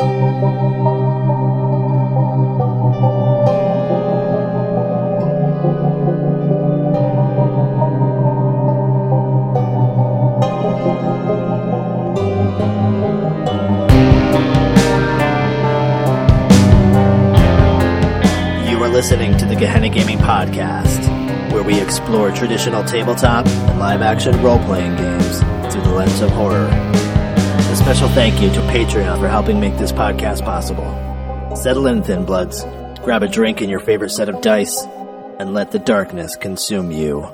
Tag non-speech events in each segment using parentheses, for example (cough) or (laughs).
You are listening to the Gehenna Gaming Podcast, where we explore traditional tabletop and live action role playing games through the lens of horror. A special thank you to Patreon for helping make this podcast possible. Settle in, Thin Bloods, grab a drink and your favorite set of dice, and let the darkness consume you.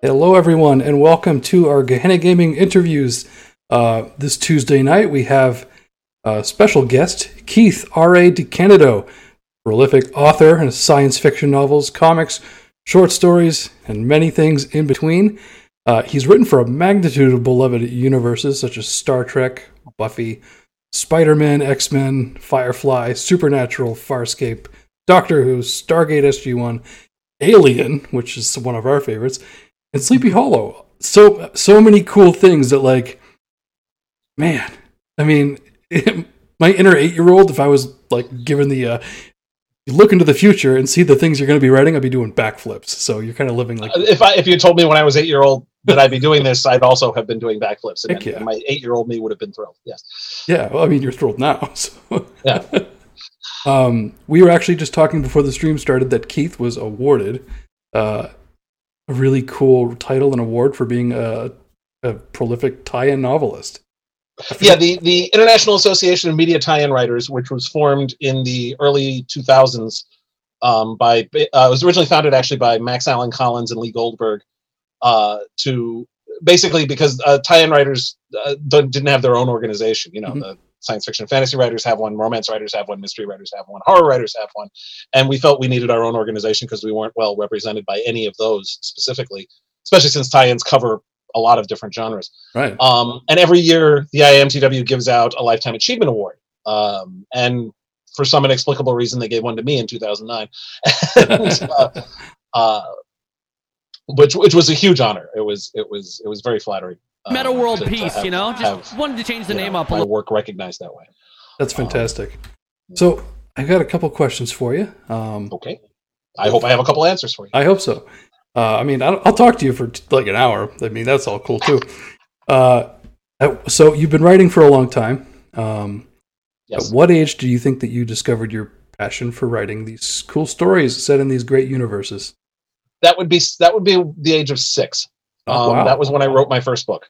Hello, everyone, and welcome to our Gehenna Gaming interviews. Uh, this Tuesday night, we have a special guest, Keith R.A. DeCandido, prolific author of science fiction novels, comics, short stories, and many things in between. Uh, he's written for a magnitude of beloved universes such as Star Trek, Buffy, Spider Man, X Men, Firefly, Supernatural, Farscape, Doctor Who, Stargate SG 1, Alien, which is one of our favorites, and Sleepy Hollow. So so many cool things that like man, I mean, (laughs) my inner 8-year-old if I was like given the uh look into the future and see the things you're going to be writing, I'd be doing backflips. So you're kind of living like if I if you told me when I was eight year old that I'd be doing this, I'd also have been doing backflips, and, yeah. my eight year old me would have been thrilled. Yes. Yeah, well, I mean, you're thrilled now. (laughs) So. Yeah. (laughs) um, we were actually just talking before the stream started that Keith was awarded uh, a really cool title and award for being a, a prolific tie-in novelist. Yeah, the, the International Association of Media Tie-in Writers, which was formed in the early 2000s um, by, uh, it was originally founded actually by Max Allan Collins and Lee Goldberg, uh, to basically because uh, tie-in writers uh, don't- didn't have their own organization. You know, Mhm. the science fiction and fantasy writers have one, romance writers have one, mystery writers have one, horror writers have one, and we felt we needed our own organization because we weren't well represented by any of those specifically, especially since tie-ins cover a lot of different genres. Right. Um, and every year, the IAMTW gives out a Lifetime Achievement Award. Um, and for some inexplicable reason, they gave one to me in 2009, (laughs) And, uh, uh, which which was a huge honor. It was it was it was very flattering. uh, Meta world to- to peace, have- you know. Just have, wanted to change the name know, up a my little. work recognized that way. That's fantastic. So I've got a couple questions for you. Um, Okay, I hope I have a couple answers for you. I hope so. Uh, I mean, I'll, I'll talk to you for t- like an hour. I mean, that's all cool too. Uh, so you've been writing for a long time. Um, Yes. At what age do you think that you discovered your passion for writing these cool stories set in these great universes? That would be that would be the age of six. Oh, Um, wow. That was when I wrote my first book.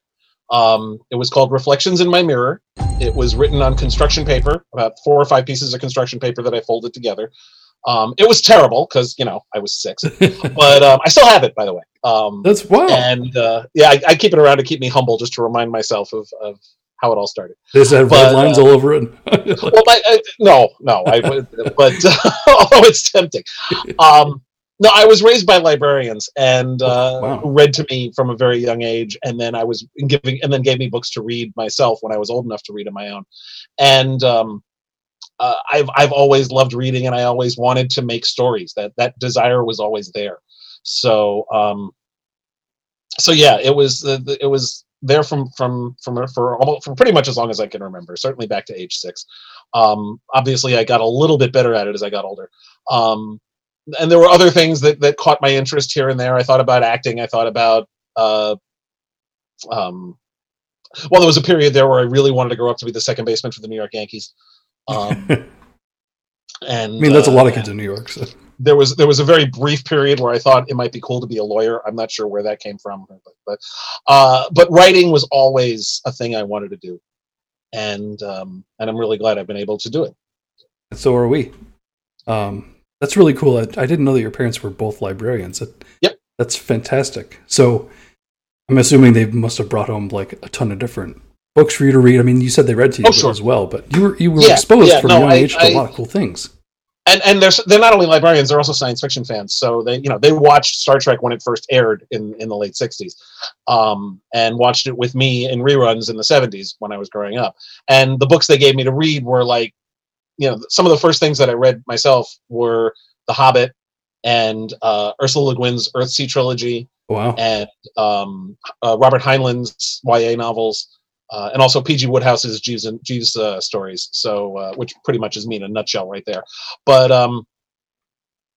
Um, it was called Reflections in My Mirror. It was written on construction paper, about four or five pieces of construction paper that I folded together. Um, it was terrible because you know I was six, (laughs) but um, I still have it, by the way. Um, That's wow. and uh, yeah, I, I keep it around to keep me humble, just to remind myself of, of how it all started. There's that red lines uh, all over it. well, my, uh, no, no, I, but although it's tempting. (laughs) Um, no, I was raised by librarians and uh, Wow. read to me from a very young age, and then I was giving, and then gave me books to read myself when I was old enough to read on my own. And um, uh, I've I've always loved reading, and I always wanted to make stories. That that desire was always there. So um, so yeah, it was uh, it was there from from from for almost for pretty much as long as I can remember. Certainly back to age six. Um, obviously, I got a little bit better at it as I got older. Um, and there were other things that that caught my interest here and there. I thought about acting. I thought about uh, um, well, there was a period there where I really wanted to grow up to be the second baseman for the New York Yankees. Um, (laughs) and I mean, that's a uh, lot of kids in New York. So. there was there was a very brief period where I thought it might be cool to be a lawyer. I'm not sure where that came from, but but, uh, but writing was always a thing I wanted to do, and um, and I'm really glad I've been able to do it. And so are we. Um, that's really cool. I, I didn't know that your parents were both librarians. That, Yep. That's fantastic. So I'm assuming they must have brought home like a ton of different books for you to read. I mean, you said they read to you Oh, sure. as well, but you were you were Yeah, exposed yeah, from no, a young I- age to a I- lot of cool things. And and they're they're not only librarians, they're also science fiction fans. So they you know they watched Star Trek when it first aired in in the late '60s, um, and watched it with me in reruns in the '70s when I was growing up. And the books they gave me to read were like, you know, some of the first things that I read myself were The Hobbit and uh, Ursula Le Guin's Earthsea trilogy Wow. and um, uh, Robert Heinlein's YA novels uh, and also PG Wodehouse's Jeeves and Jeeves uh, stories. So, uh, which pretty much is me in a nutshell right there. But um,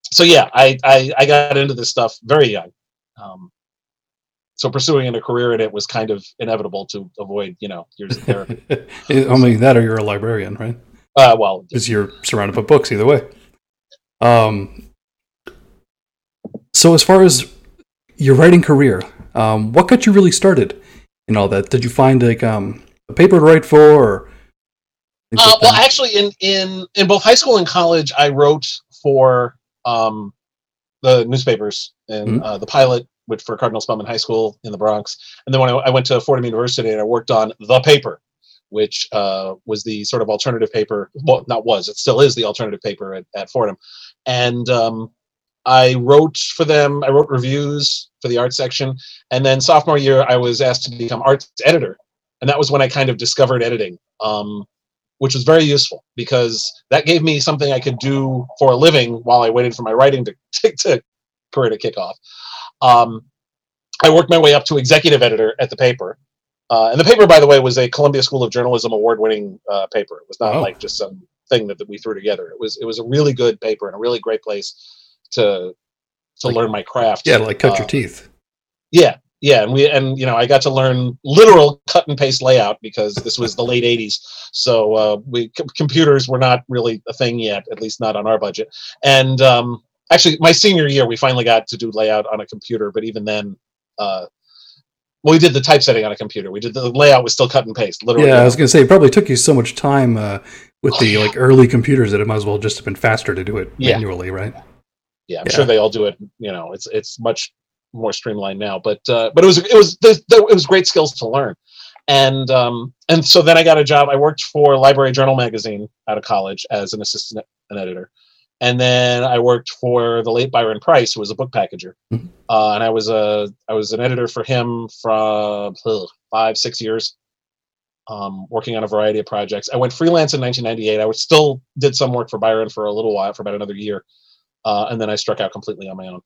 so yeah, I, I I got into this stuff very young. Um, so pursuing a career in it was kind of inevitable to avoid, you know, years of therapy. (laughs) Mean, that or you're a librarian, right? Uh, well, Because you're surrounded by books either way. Um, so as far as your writing career, um, what got you really started in all that? Did you find like um, a paper to write for? Or Uh, well, actually, in in in both high school and college, I wrote for um, the newspapers and Mhm. uh, the pilot, which for Cardinal Spellman High School in the Bronx, and then when I, I went to Fordham University and I worked on the paper, which uh, was the sort of alternative paper. Well, not was it still is the alternative paper at, at Fordham, and um, I wrote for them. I wrote reviews for the art section, and then sophomore year, I was asked to become arts editor, and that was when I kind of discovered editing. Um, which was very useful because that gave me something I could do for a living while I waited for my writing to, (laughs) to, to career to kick off. Um, I worked my way up to executive editor at the paper. Uh, and the paper, by the way, was a Columbia School of Journalism award-winning uh, paper. It was not Oh. like just some thing that, that we threw together. It was it was a really good paper and a really great place to to Like- learn my craft. yeah, like cut Uh, your teeth. yeah, yeah, and we and you know I got to learn literal cut and paste layout because this was the late '80s, so uh, we c- computers were not really a thing yet, at least not on our budget. And um, actually, my senior year, we finally got to do layout on a computer, but even then, uh, well, we did the typesetting on a computer. We did the layout was still cut and paste, literally. Yeah, I was gonna say it probably took you so much time uh, with the like early computers that it might as well just have been faster to do it Yeah. manually, right? yeah, I'm Yeah. sure they all do it. You know, it's it's much more streamlined now. But uh, but it was it was there, there, it was great skills to learn, and um, and so then I got a job. I worked for Library Journal magazine out of college as an assistant an editor, and then I worked for the late Byron Price, who was a book packager, Mhm. uh, and I was a I was an editor for him from ugh, five six years. Um, working on a variety of projects. I went freelance in 1998. I was still did some work for Byron for a little while, for about another year, uh, and then I struck out completely on my own.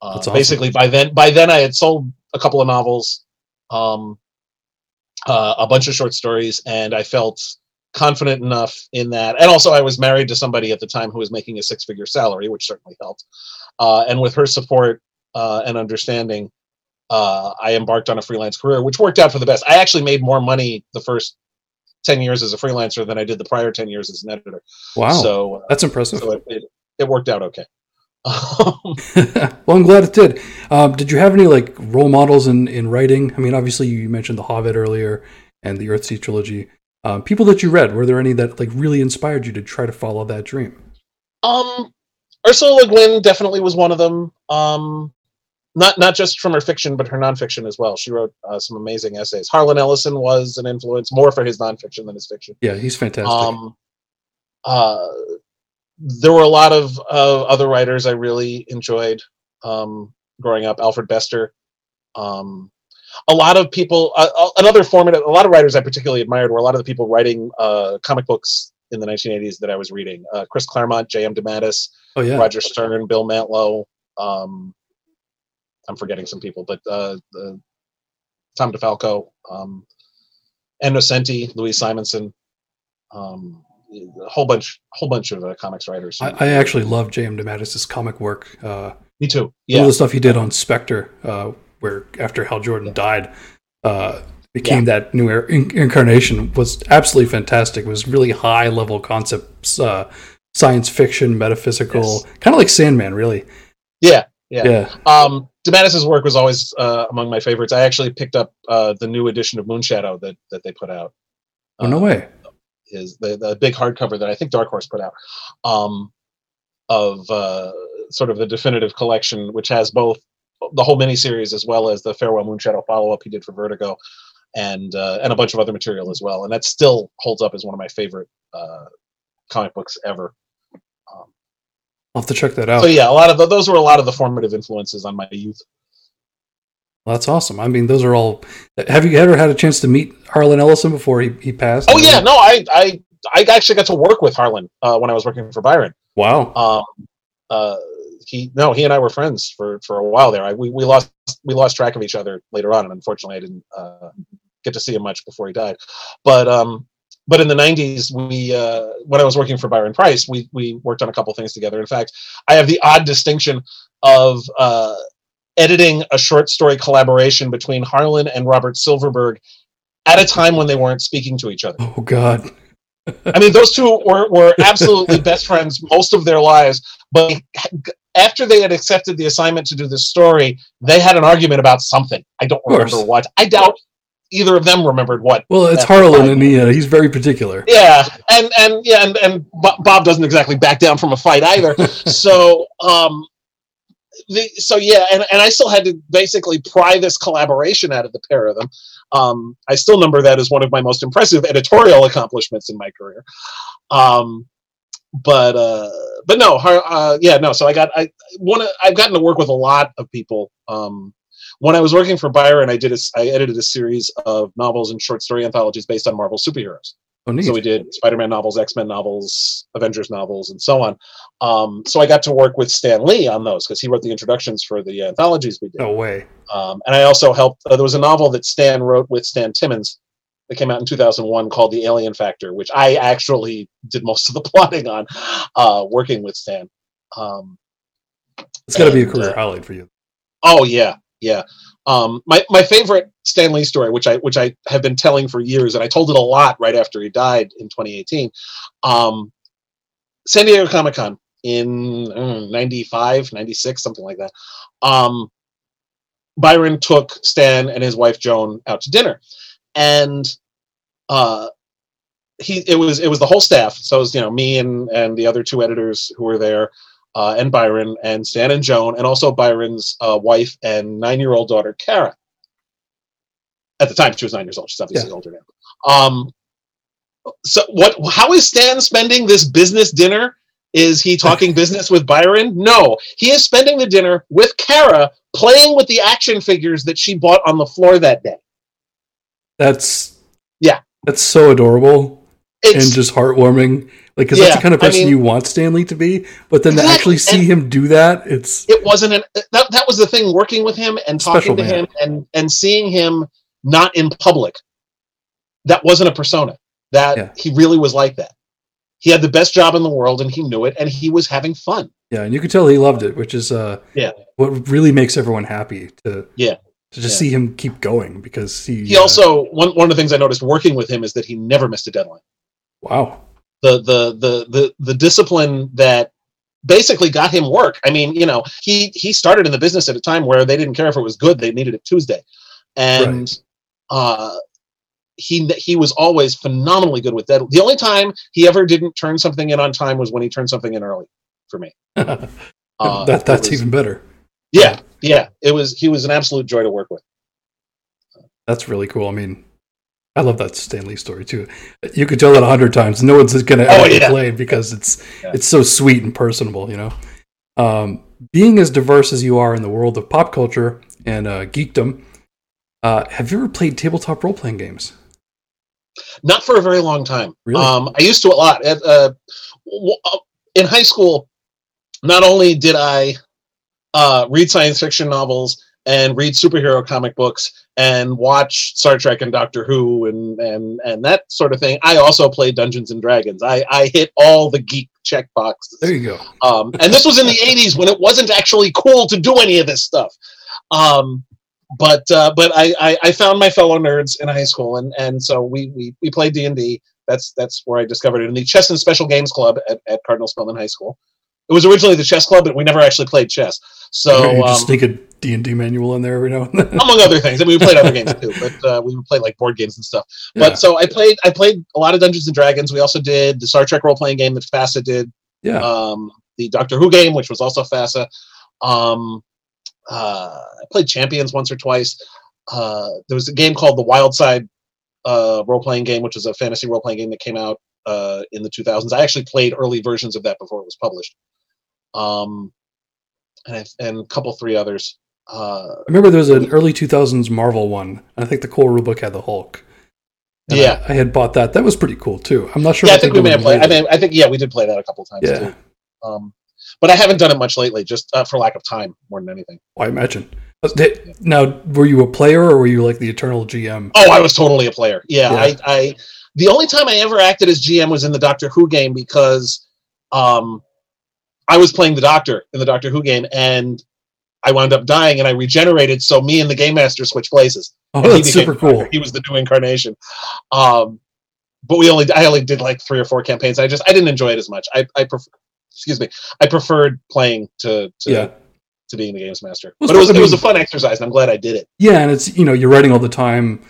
Uh, awesome. Basically, by then, by then I had sold a couple of novels, um, uh, a bunch of short stories, and I felt confident enough in that. And also, I was married to somebody at the time who was making a six-figure salary, which certainly helped. Uh, and with her support uh, and understanding, uh, I embarked on a freelance career, which worked out for the best. I actually made more money the first ten years as a freelancer than I did the prior ten years as an editor. Wow, So, uh, that's impressive. so it, it, it worked out okay. (laughs) (laughs) well, I'm glad it did. Um, did you have any like role models in in writing? I mean, obviously you mentioned The Hobbit earlier and the Earthsea trilogy. Um, people that you read, were there any that like really inspired you to try to follow that dream? Um, Ursula Le Guin definitely was one of them. Um, not not just from her fiction, but her nonfiction as well. She wrote uh, some amazing essays. Harlan Ellison was an influence more for his nonfiction than his fiction. Yeah, he's fantastic. Um, uh, there were a lot of uh, other writers I really enjoyed um, growing up. Alfred Bester. Um, a lot of people. Uh, uh, another formative. A lot of writers I particularly admired were a lot of the people writing uh, comic books in the 1980s that I was reading. Uh, Chris Claremont, J.M. DeMatteis, oh yeah, Roger Stern, Bill Mantlo. Um, I'm forgetting some people, but uh, the, Tom DeFalco, um, Ann Nocenti, Louise Simonson, um, a whole bunch, whole bunch of uh, comics writers. I, I actually love J.M. DeMatteis's comic work. Uh, Me too. Yeah, of the stuff he did on Spectre, uh, where after Hal Jordan died, uh, became that new er- in- incarnation, was absolutely fantastic. It was really high level concepts, uh, science fiction, metaphysical, kind of like Sandman, really. yeah, yeah. Yeah. Um, work was always uh, among my favorites. I actually picked up uh, the new edition of Moonshadow that that they put out. Oh, no Uh, way. is the, the big hardcover that I think Dark Horse put out um, of uh, sort of the definitive collection, which has both the whole miniseries as well as the Farewell Moonshadow follow up he did for Vertigo, and uh, and a bunch of other material as well. And that still holds up as one of my favorite uh, comic books ever. Um, I'll have to check that out. so yeah, a lot of the, those were a lot of the formative influences on my youth. Well, that's awesome. I mean, those are all. Have you ever had a chance to meet Harlan Ellison before he, he passed? Oh yeah, no, I I I actually got to work with Harlan uh, when I was working for Byron. Wow. um uh he no he and i were friends for for a while there I, we, we lost we lost track of each other later on and unfortunately i didn't uh get to see him much before he died. But um, but in the 90s, we uh, when I was working for Byron price we we worked on a couple things together. In fact, I have the odd distinction of uh, editing a short story collaboration between Harlan and Robert Silverberg at a time when they weren't speaking to each other. Oh God. I mean, those two were, were absolutely best friends most of their lives, but after they had accepted the assignment to do this story, they had an argument about something. I don't remember what. I doubt either of them remembered what. Well, it's Harlan, and he, uh, he's very particular. Yeah, and and yeah, and, and Bob doesn't exactly back down from a fight either. (laughs) so, um, the, so yeah, and, and I still had to basically pry this collaboration out of the pair of them. Um, I still number that as one of my most impressive editorial accomplishments in my career. Um, but uh, but no, uh, yeah, no. So I got I one I've gotten to work with a lot of people. Um, when I was working for Byron, I did a, I edited a series of novels and short story anthologies based on Marvel superheroes. Oh, so we did Spider-Man novels, X-Men novels, Avengers novels, and so on. Um, so I got to work with Stan Lee on those because he wrote the introductions for the anthologies we did. No way. Um, and I also helped. Uh, there was a novel that Stan wrote with Stan Timmons that came out in 2001 called The Alien Factor, which I actually did most of the (laughs) plotting on, uh, working with Stan. Um, it's got to be a career uh, highlight for you. Oh yeah, yeah. Um, my my favorite Stan Lee story, which I which I have been telling for years, and I told it a lot right after he died in 2018. Um, San Diego Comic Con in know, 95, 96, something like that. Um, Byron took Stan and his wife Joan out to dinner, and uh, he it was it was the whole staff. So it was you know me and and the other two editors who were there uh, and Byron and Stan and Joan, and also Byron's uh, wife and nine year old daughter, Kara. At the time, she was nine years old. She's obviously yeah. older now. Um, so, what? How is Stan spending this business dinner? Is he talking (laughs) business with Byron? No, he is spending the dinner with Kara, playing with the action figures that she bought on the floor that day. That's yeah, that's so adorable it's, and just heartwarming. Like, because yeah, that's the kind of person I mean, you want Stan Lee to be, but then exactly. to actually see him do that, it's it wasn't an that, that was the thing. Working with him and talking to man. him and and seeing him not in public, that wasn't a persona. That yeah. he really was like that. He had the best job in the world, and he knew it, and he was having fun. Yeah, and you could tell he loved it, which is uh yeah what really makes everyone happy to yeah to just yeah. see him keep going because he he uh, also one one of the things I noticed working with him is that he never missed a deadline. Wow the the the the the discipline that basically got him work. I mean, you know, he he started in the business at a time where they didn't care if it was good; they needed it Tuesday, and right. uh, he he was always phenomenally good with that. The only time he ever didn't turn something in on time was when he turned something in early for me. (laughs) uh, that that's was, even better. Yeah, yeah, it was. He was an absolute joy to work with. That's really cool. I mean, I love that Stan Lee story too. You could tell it a hundred times. No one's going to oh, ever yeah. play because it's yeah. it's so sweet and personable. You know, um, being as diverse as you are in the world of pop culture and uh, geekdom, uh, have you ever played tabletop role playing games? Not for a very long time. Really? Um, I used to a lot. At, uh, in high school, not only did I uh, read science fiction novels and read superhero comic books and watch Star Trek and Doctor Who and and and that sort of thing. I also played Dungeons and Dragons. I I hit all the geek check boxes. There you go. Um, and this was in the (laughs) '80s when it wasn't actually cool to do any of this stuff. Um, but uh, but I, I, I found my fellow nerds in high school, and and so we we we played D and D. That's that's where I discovered it in the Chess and Special Games Club at, at Cardinal Spellman High School. It was originally the chess club, but we never actually played chess. So you just um, sneak a D and D manual in there every now and then. among other things. I mean, we played other games too, (laughs) but uh, we would play like board games and stuff. Yeah. But so I played, I played a lot of Dungeons and Dragons. We also did the Star Trek role playing game that FASA did. Yeah. Um, the Doctor Who game, which was also FASA. Um, uh, I played Champions once or twice. Uh, there was a game called the Wild Side uh, role playing game, which was a fantasy role playing game that came out uh, in the 2000s. I actually played early versions of that before it was published um, and and a couple three others. Uh, I remember there was an early 2000s Marvel one. I think the core rulebook had the Hulk. yeah, I, I, had bought that. That was pretty cool too. I'm not sure. Yeah, I think we may have played. I mean, I think yeah, we did play that a couple times yeah. too. Um, but I haven't done it much lately, just uh, for lack of time more than anything. I imagine. Now, were you a player or were you like the eternal GM? Oh, I was totally a player. Yeah, Yeah. I, I the only time I ever acted as GM was in the Doctor Who game because um, I was playing the Doctor in the Doctor Who game, and I wound up dying, and I regenerated. So me and the game master switched places. Oh, he that's super Doctor. cool. He was the new incarnation. Um, but we only I only did like three or four campaigns. I just I didn't enjoy it as much. I I prefer, excuse me. I preferred playing to to Yeah. to being the games master. Well, but it was I it was a fun exercise, and I'm glad I did it. Yeah, and it's, you know, you're writing all the time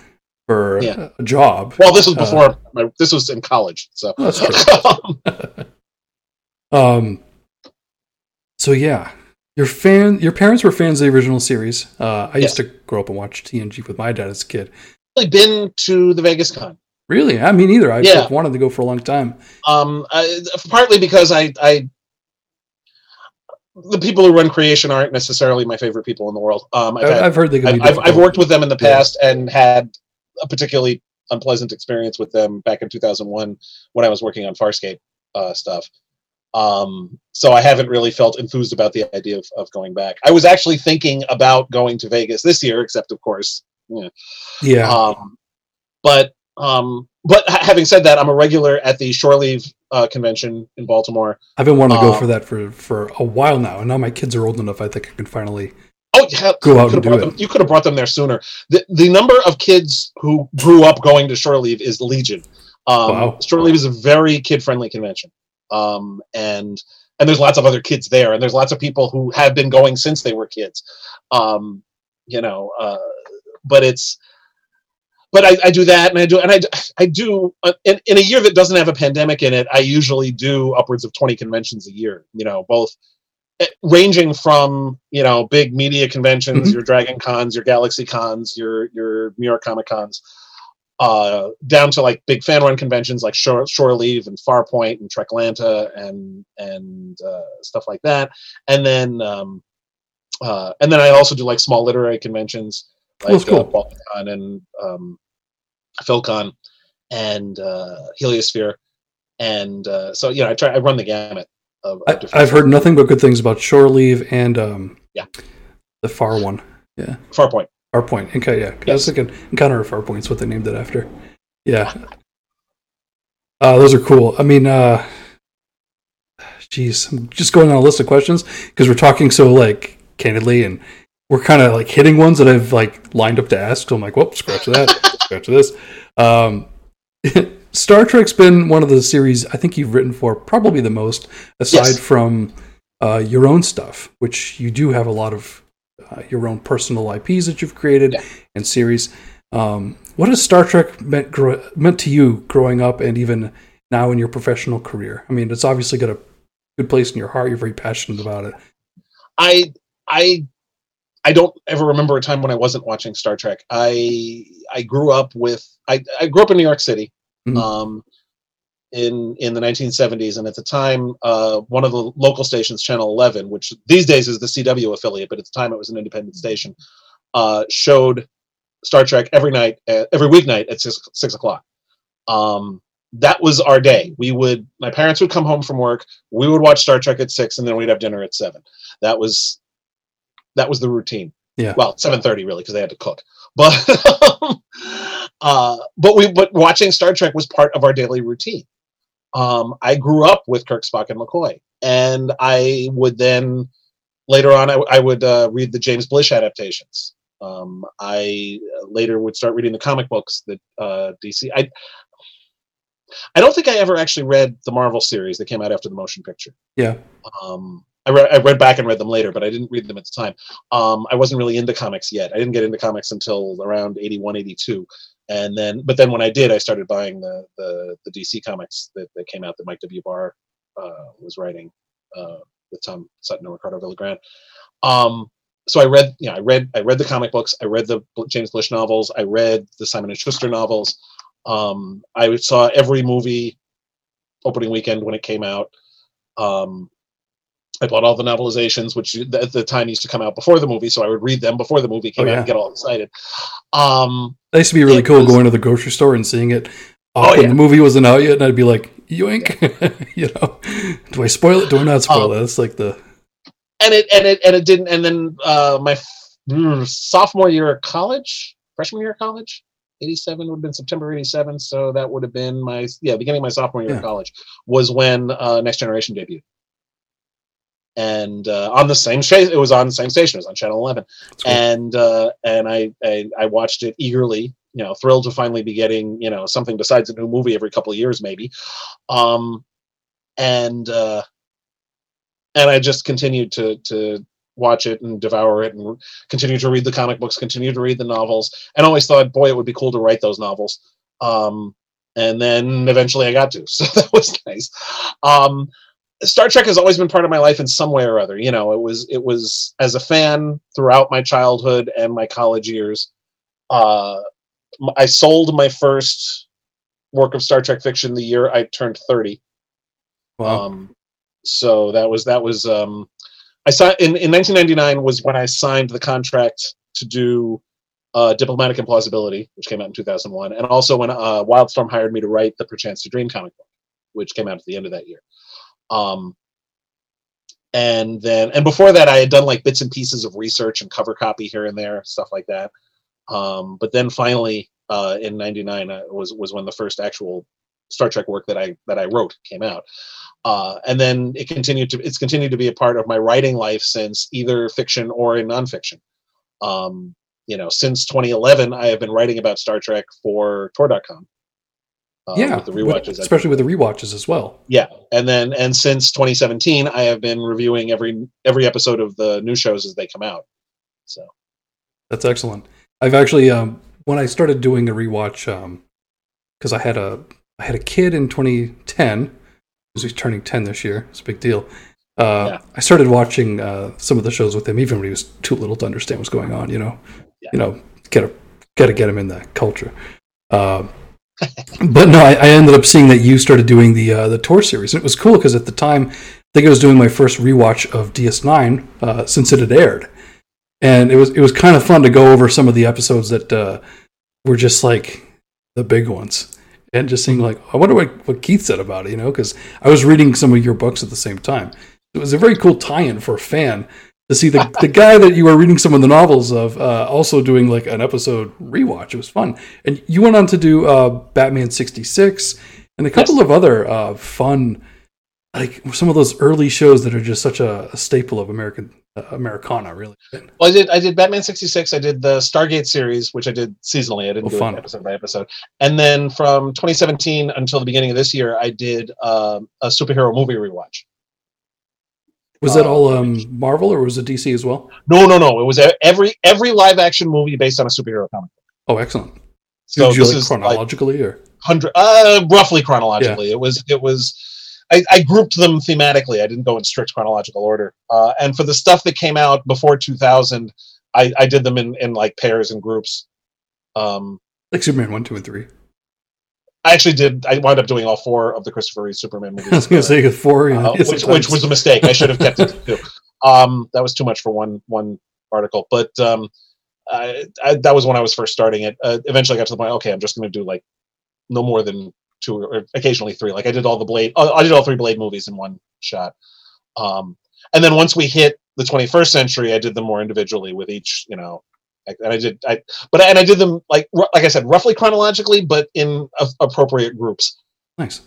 for Yeah. a job. Well, this was Uh, before my, this was in college, so Oh, that's. (laughs) (laughs) Um, so yeah, your fan, your parents were fans of the original series. Uh, I used to grow up and watch TNG with my dad as a kid. really been to the Vegas Con. Really, I mean, either. I've Yeah. wanted to go for a long time. Um, I, partly because I, I, the people who run creation aren't necessarily my favorite people in the world. Um, I've, had, I've heard they I've. I've, I've worked with them in the Yeah. past and had a particularly unpleasant experience with them back in 2001 when I was working on Farscape uh, stuff. Um, so I haven't really felt enthused about the idea of, of going back. I was actually thinking about going to Vegas this year, except of course, know, Yeah, Um, but um, but having said that, I'm a regular at the Shore Leave uh, convention in Baltimore. I've been wanting to go um, for that for for a while now, and now my kids are old enough. I think I can finally. Oh, yeah, Go out you and do it. Them, you could have brought them there sooner. The the number of kids who grew up going to Shore Leave is legion. Um, Wow. Shore Leave is a very kid friendly convention, um, and and there's lots of other kids there, and there's lots of people who have been going since they were kids. Um, you know, uh, but it's but I, I do that and I do and I, I do uh, in, in a year that doesn't have a pandemic in it I usually do upwards of 20 conventions a year you know both eh, ranging from you know big media conventions Mhm. your Dragon Cons your Galaxy Cons your your New York Comic Cons uh, down to like big fan run conventions like Shore, Shore Leave and Farpoint and Treklanta and and uh, stuff like that and then um, uh, and then I also do like small literary conventions like cool. uh, and um, PhilCon and uh, Heliosphere, and uh, so you know I try I run the gamut of. of I, I've heard nothing but good things about Shore Leave and um, Yeah. the Far one, Yeah, Farpoint. Farpoint. Okay, yeah, 'cause I was thinking Encounter of Farpoint's what they named it after. Yeah, uh, those are cool. I mean, uh, geez, I'm just going on a list of questions because we're talking so like candidly and we're kind of like hitting ones that I've like lined up to ask. So I'm like, whoop, scratch that, (laughs) scratch this. Um, (laughs) Star Trek's been one of the series I think you've written for probably the most, aside Yes. from uh, your own stuff, which you do have a lot of uh, your own personal IPs that you've created Yeah. and series. Um, what has Star Trek meant grow- meant to you growing up and even now in your professional career? I mean, it's obviously got a good place in your heart. You're very passionate about it. I I I don't ever remember a time when I wasn't watching Star Trek. I I grew up with I, I grew up in New York City, Mhm. um, in in the 1970s, and at the time, uh, one of the local stations, Channel 11, which these days is the CW affiliate, but at the time it was an independent station, uh, showed Star Trek every night, uh, every weeknight at six six o'clock. Um, that was our day. We would my parents would come home from work, we would watch Star Trek at six, and then we'd have dinner at seven. That was that was the routine. Yeah. Well, seven thirty really because they had to cook. But (laughs) uh, but we but watching Star Trek was part of our daily routine. Um, I grew up with Kirk, Spock, and McCoy, and I would then later on I, I would uh, read the James Blish adaptations. Um, I later would start reading the comic books that uh, DC. I I don't think I ever actually read the Marvel series that came out after the motion picture. Yeah. Um, I read, I read back and read them later, but I didn't read them at the time. Um, I wasn't really into comics yet. I didn't get into comics until around 81, 82. And then, but then when I did, I started buying the, the, the DC comics that, that came out that Mike W. Barr uh, was writing uh, with Tom Sutton and Ricardo Villagrán. Um, so I read, you know, I read, I read the comic books. I read the James Blish novels. I read the Simon and Schuster novels. Um, I saw every movie opening weekend when it came out. Um, I bought all the novelizations, which at the time used to come out before the movie, so I would read them before the movie came Oh, out and get all excited. Um, That used to be really cool was- going to the grocery store and seeing it. Oh, when yeah. the movie wasn't out yet, and I'd be like, yoink. (laughs) you know, do I spoil it? Do I not spoil Um, it? That's like the and it and it and it didn't. And then uh, my f- mm, sophomore year of college, freshman year of college, eighty seven would have been September eighty seven. So that would have been my yeah beginning of my sophomore year Yeah. of college was when uh, Next Generation debuted. And uh, on the same station, it was on the same station. It was on Channel Eleven, cool. and uh, and I, I I watched it eagerly. You know, thrilled to finally be getting you know something besides a new movie every couple of years, maybe. Um, and uh, and I just continued to to watch it and devour it and continue to read the comic books, continue to read the novels, and always thought, boy, it would be cool to write those novels. Um, and then eventually I got to, (laughs) so that was nice. Um, Star Trek has always been part of my life in some way or other. You know, it was it was as a fan throughout my childhood and my college years. Uh, I sold my first work of Star Trek fiction the year I turned thirty. wow. Um, so that was that was um, I saw in, in 1999 was when I signed the contract to do uh, Diplomatic Implausibility, which came out in 2001, and also when uh, Wildstorm hired me to write the Perchance to Dream comic book, which came out at the end of that year. Um, and then and before that, I had done like bits and pieces of research and cover copy here and there, stuff like that. Um, but then finally, uh, in '99 uh, was was when the first actual Star Trek work that I that I wrote came out uh, and then it continued to it's continued to be a part of my writing life since either fiction or in nonfiction. Um, you know, since 2011, I have been writing about Star Trek for Tor.com. Uh, yeah, with the rewatches, I especially with the rewatches as well. yeah, and then and since 2017, I have been reviewing every every episode of the new shows as they come out. So That's excellent. I've actually um, when I started doing a rewatch because I had a I had a kid in 2010 who's he's turning 10 this year. It's a big deal. Uh, Yeah. I started watching uh, some of the shows with him, even when he was too little to understand what's going on. You know, Yeah. you know, gotta gotta get him in that culture. Uh, but no, I, I ended up seeing that you started doing the uh, the Tor series. And it was cool because at the time, I think I was doing my first rewatch of DS9 uh, since it had aired, and it was it was kind of fun to go over some of the episodes that uh, were just like the big ones, and just seeing like I wonder what what Keith said about it, you know, because I was reading some of your books at the same time. It was a very cool tie-in for a fan to see the the guy that you were reading some of the novels of uh, also doing like an episode rewatch. It was fun, and you went on to do uh, Batman sixty six and a couple Yes. of other uh, fun, like some of those early shows that are just such a, a staple of American uh, Americana, really. Well, I did. I did Batman sixty six. I did the Stargate series, which I did seasonally. I didn't Oh, do fun. it episode by episode. And then from 2017 until the beginning of this year, I did um, a superhero movie rewatch. Was that Uh, all um, Marvel or was it DC as well? No, no, no. It was every every live action movie based on a superhero comic. Oh, excellent. So Did you this like is like chronologically or? hundred, uh, roughly chronologically. It was it was. I, I grouped them thematically. I didn't go in strict chronological order. Uh, and for the stuff that came out before 2000, I, I did them in, in like pairs and groups. Um, Like Superman 1, 2, and 3. I actually did. I wound up doing all four of the Christopher Reeve Superman (laughs) movies. I was going to say 4. Yeah, uh, yes, which, which was a mistake. I should have kept it two. (laughs) Um, that was too much for one one article. But um, I, I, that was when I was first starting it. Uh, eventually, I got to the point. Okay, I'm just going to do like no more than two or occasionally three. Like I did all the Blade. uh, I did all three Blade movies in one shot. Um, and then once we hit the 21st century, I did them more individually with each. You know. Like- And I did, I but and I did them like like I said, roughly chronologically, but in a, appropriate groups. Nice.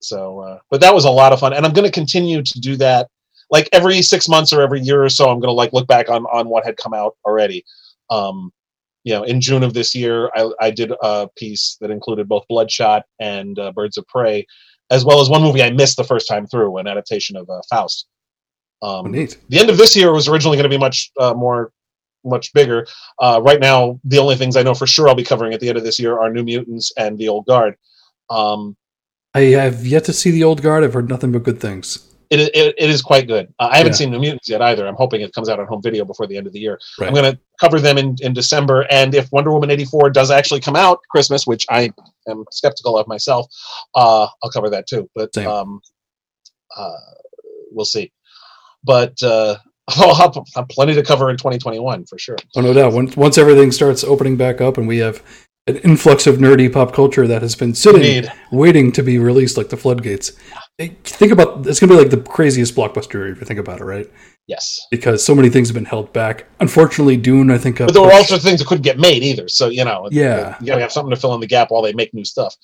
So, uh, but that was a lot of fun, and I'm going to continue to do that. Like every six months or every year or so, I'm going to like look back on on what had come out already. Um, you know, in June of this year, I, I did a piece that included both Bloodshot and uh, Birds of Prey, as well as one movie I missed the first time through, an adaptation of uh, Faust. Oh, Um, neat. the end of this year was originally going to be much uh, more much bigger uh, right now the only things i know for sure i'll be covering at the end of this year are new mutants and the old guard um, I have yet to see the old guard. I've heard nothing but good things. it, it, it is quite good uh, i haven't Yeah. seen new mutants yet either i'm hoping it comes out on home video before the end of the year Right. i'm going to cover them in, in december and if wonder woman 84 does actually come out christmas which i am skeptical of myself uh, i'll cover that too but um, uh, we'll see but uh, (laughs) I'll have, have plenty to cover in 2021 for sure Oh, no doubt. Once once everything starts opening back up and we have an influx of nerdy pop culture that has been sitting, Indeed. waiting to be released, like the floodgates. Think about it's going to be like the craziest blockbuster if you think about it, right? Yes. Because so many things have been held back. Unfortunately, Dune, I think, But there were also things that couldn't get made either. So you know, Yeah. you gotta have something to fill in the gap while they make new stuff.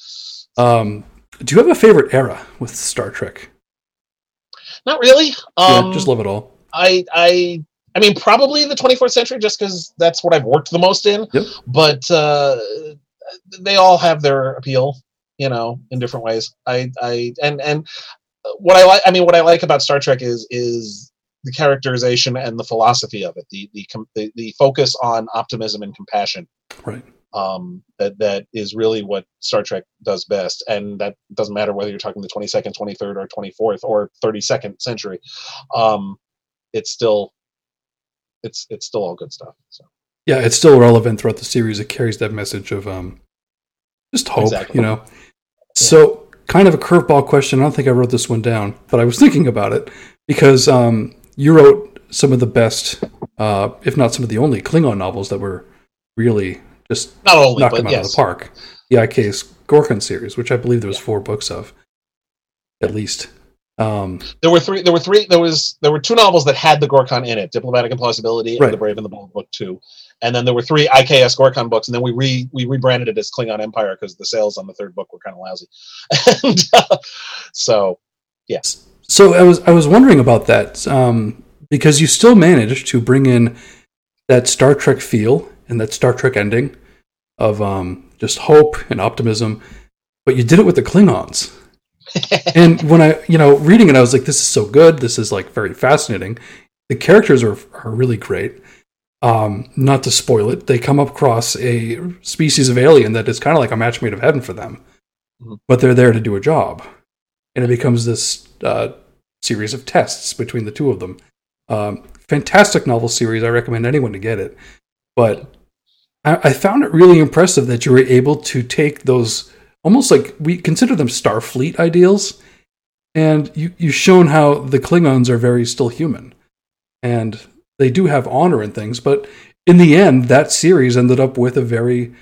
Um, do you have a favorite era with Star Trek? Not really. Um, yeah, just love it all. I I I mean probably the 24th century just because that's what I've worked the most in. Yep. But uh, they all have their appeal, you know, in different ways. I I and and what I like. I mean, what I like about Star Trek is is the characterization and the philosophy of it. The the the, the focus on optimism and compassion. Right. Um, that that is really what Star Trek does best, and that doesn't matter whether you're talking the 22nd, 23rd, or 24th, or 32nd century. Um, it's still it's it's still all good stuff. So Yeah, it's still relevant throughout the series. It carries that message of um, just hope, Exactly. you know. So, kind of a curveball question. I don't think I wrote this one down, but I was thinking about it because um, you wrote some of the best, uh, if not some of the only, Klingon novels that were really just not only, knocked them out of the park. The IKS Gorkon series, which I believe there was four books of, at least. Um, there were three. There were three. There was there were two novels that had the Gorkon in it: Diplomatic Implausibility Right. and The Brave and the Bold Book Two. And then there were three IKS Gorkon books, and then we re we rebranded it as Klingon Empire because the sales on the third book were kind of lousy. (laughs) and uh, so yes, So I was I was wondering about that um, because you still managed to bring in that Star Trek feel and that Star Trek ending of um, just hope and optimism, but you did it with the Klingons. And when I you know reading it, I was like, this is so good. This is like very fascinating. The characters are are really great. Um, not to spoil it, they come across a species of alien that is kind of like a match made of heaven for them, Mhm. but they're there to do a job, and it becomes this uh, series of tests between the two of them. Um, fantastic novel series. I recommend anyone to get it. But I, I found it really impressive that you were able to take those almost like we consider them Starfleet ideals, and you you've shown how the Klingons are very still human, and they do have honor and things. But in the end, that series ended up with a very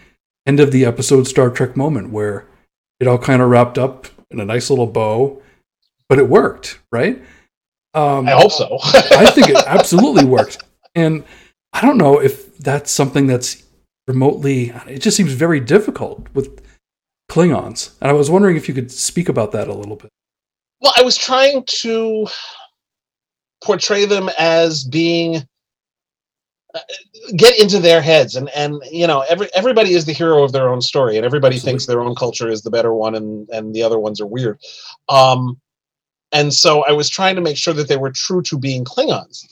end of the episode Star Trek moment where it all kind of wrapped up in a nice little bow, but it worked, right? Um, I hope so. I think it (laughs) absolutely worked. And I don't know if that's something that's remotely, it just seems very difficult with Klingons. And I was wondering if you could speak about that a little bit. Well, I was trying to portray them as being uh, get into their heads and and you know every everybody is the hero of their own story and everybody Absolutely. thinks their own culture is the better one and and the other ones are weird um and so i was trying to make sure that they were true to being klingons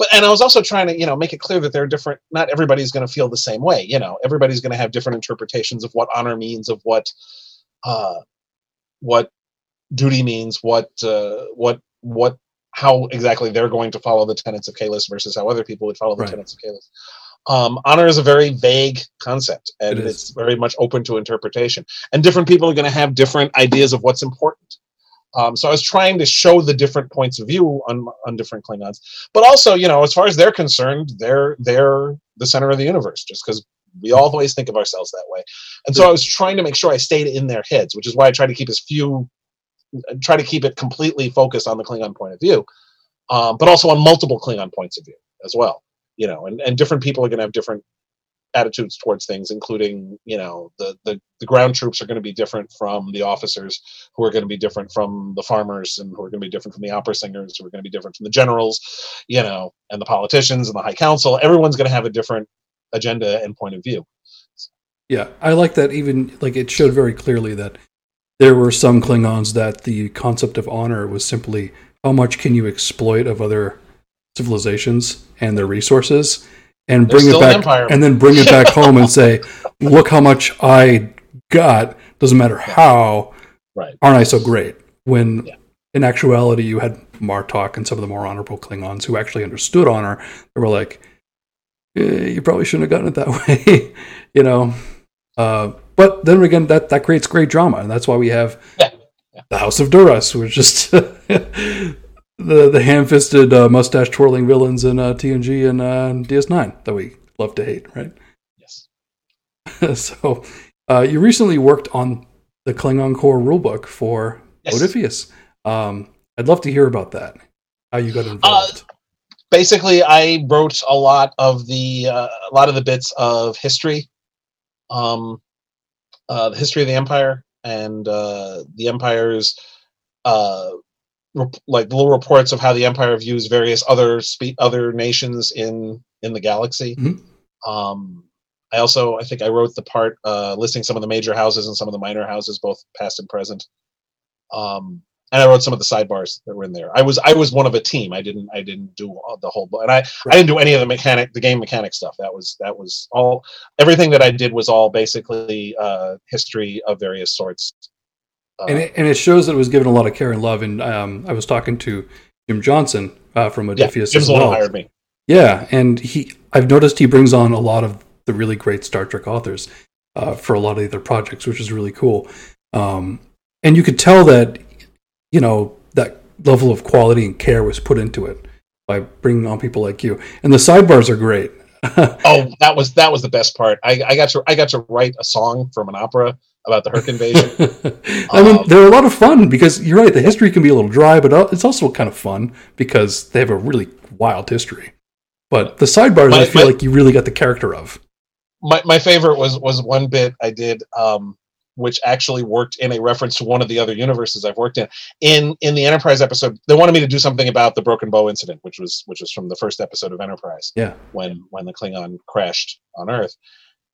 but and i was also trying to you know make it clear that they're different not everybody's going to feel the same way you know everybody's going to have different interpretations of what honor means of what uh what duty means what uh what what how exactly they're going to follow the tenets of Kahless versus how other people would follow the Right. tenets of Kahless. Um, honor is a very vague concept, and It it's very much open to interpretation. And different people are going to have different ideas of what's important. Um, so I was trying to show the different points of view on on different Klingons, but also, you know, as far as they're concerned, they're they're the center of the universe, just because we always think of ourselves that way. And so I was trying to make sure I stayed in their heads, which is why I tried to keep as few try to keep it completely focused on the Klingon point of view, um, but also on multiple Klingon points of view as well. You know, and, and different people are going to have different attitudes towards things, including you know the, the the ground troops are going to be different from the officers, who are going to be different from the farmers, and who are going to be different from the opera singers, who are going to be different from the generals, you know, and the politicians and the high council. Everyone's going to have a different agenda and point of view. Yeah, I like that. Even like it showed very clearly that there were some Klingons that the concept of honor was simply how much can you exploit of other civilizations and their resources, and bring it an back, and then bring it back (laughs) home and say, "Look how much I got. Doesn't matter how. Right. Aren't I so great?" When Yeah. in actuality, you had Martok and some of the more honorable Klingons who actually understood honor. They were like, eh, "You probably shouldn't have gotten it that (laughs) way," you know. Uh, but then again, that that creates great drama, and that's why we have Yeah. Yeah. the House of Duras, which just (laughs) the the ham-fisted, uh, mustache-twirling villains in uh, TNG and uh, DS9 that we love to hate, right? Yes. (laughs) so Uh, you recently worked on the Klingon Core rulebook for Yes. Modiphius. Um, I'd love to hear about that. How you got involved? basically i wrote a lot of the uh, a lot of the bits of history um uh the history of the empire and uh the empire's uh like little reports of how the empire views various other spe- other nations in in the galaxy Mhm. um i also i think i wrote the part uh listing some of the major houses and some of the minor houses both past and present um and I wrote some of the sidebars that were in there. I was I was one of a team. I didn't I didn't do the whole book, and I I didn't do any of the mechanic the game mechanic stuff. That was that was all everything that I did was all basically uh, history of various sorts. Uh, and it, and it shows that it was given a lot of care and love. And um, I was talking to Jim Johnson uh, from yeah, Modiphius Jim's as the one who well. hired me. Yeah, and he I've noticed he brings on a lot of the really great Star Trek authors uh, for a lot of their projects, which is really cool. Um, and you could tell that you know that level of quality and care was put into it by bringing on people like you. And the sidebars are great. (laughs) Oh, that was that was the best part. I, I got to I got to write a song from an opera about the Hur'q invasion. (laughs) I mean, Um, they're a lot of fun because you're right. The history can be a little dry, but it's also kind of fun because they have a really wild history. But the sidebars, My- I feel my- like you really got the character of. my my favorite was was one bit I did, um, which actually worked in a reference to one of the other universes I've worked in. In in the Enterprise episode, they wanted me to do something about the Broken Bow incident, which was which was from the first episode of Enterprise Yeah, when when the Klingon crashed on Earth,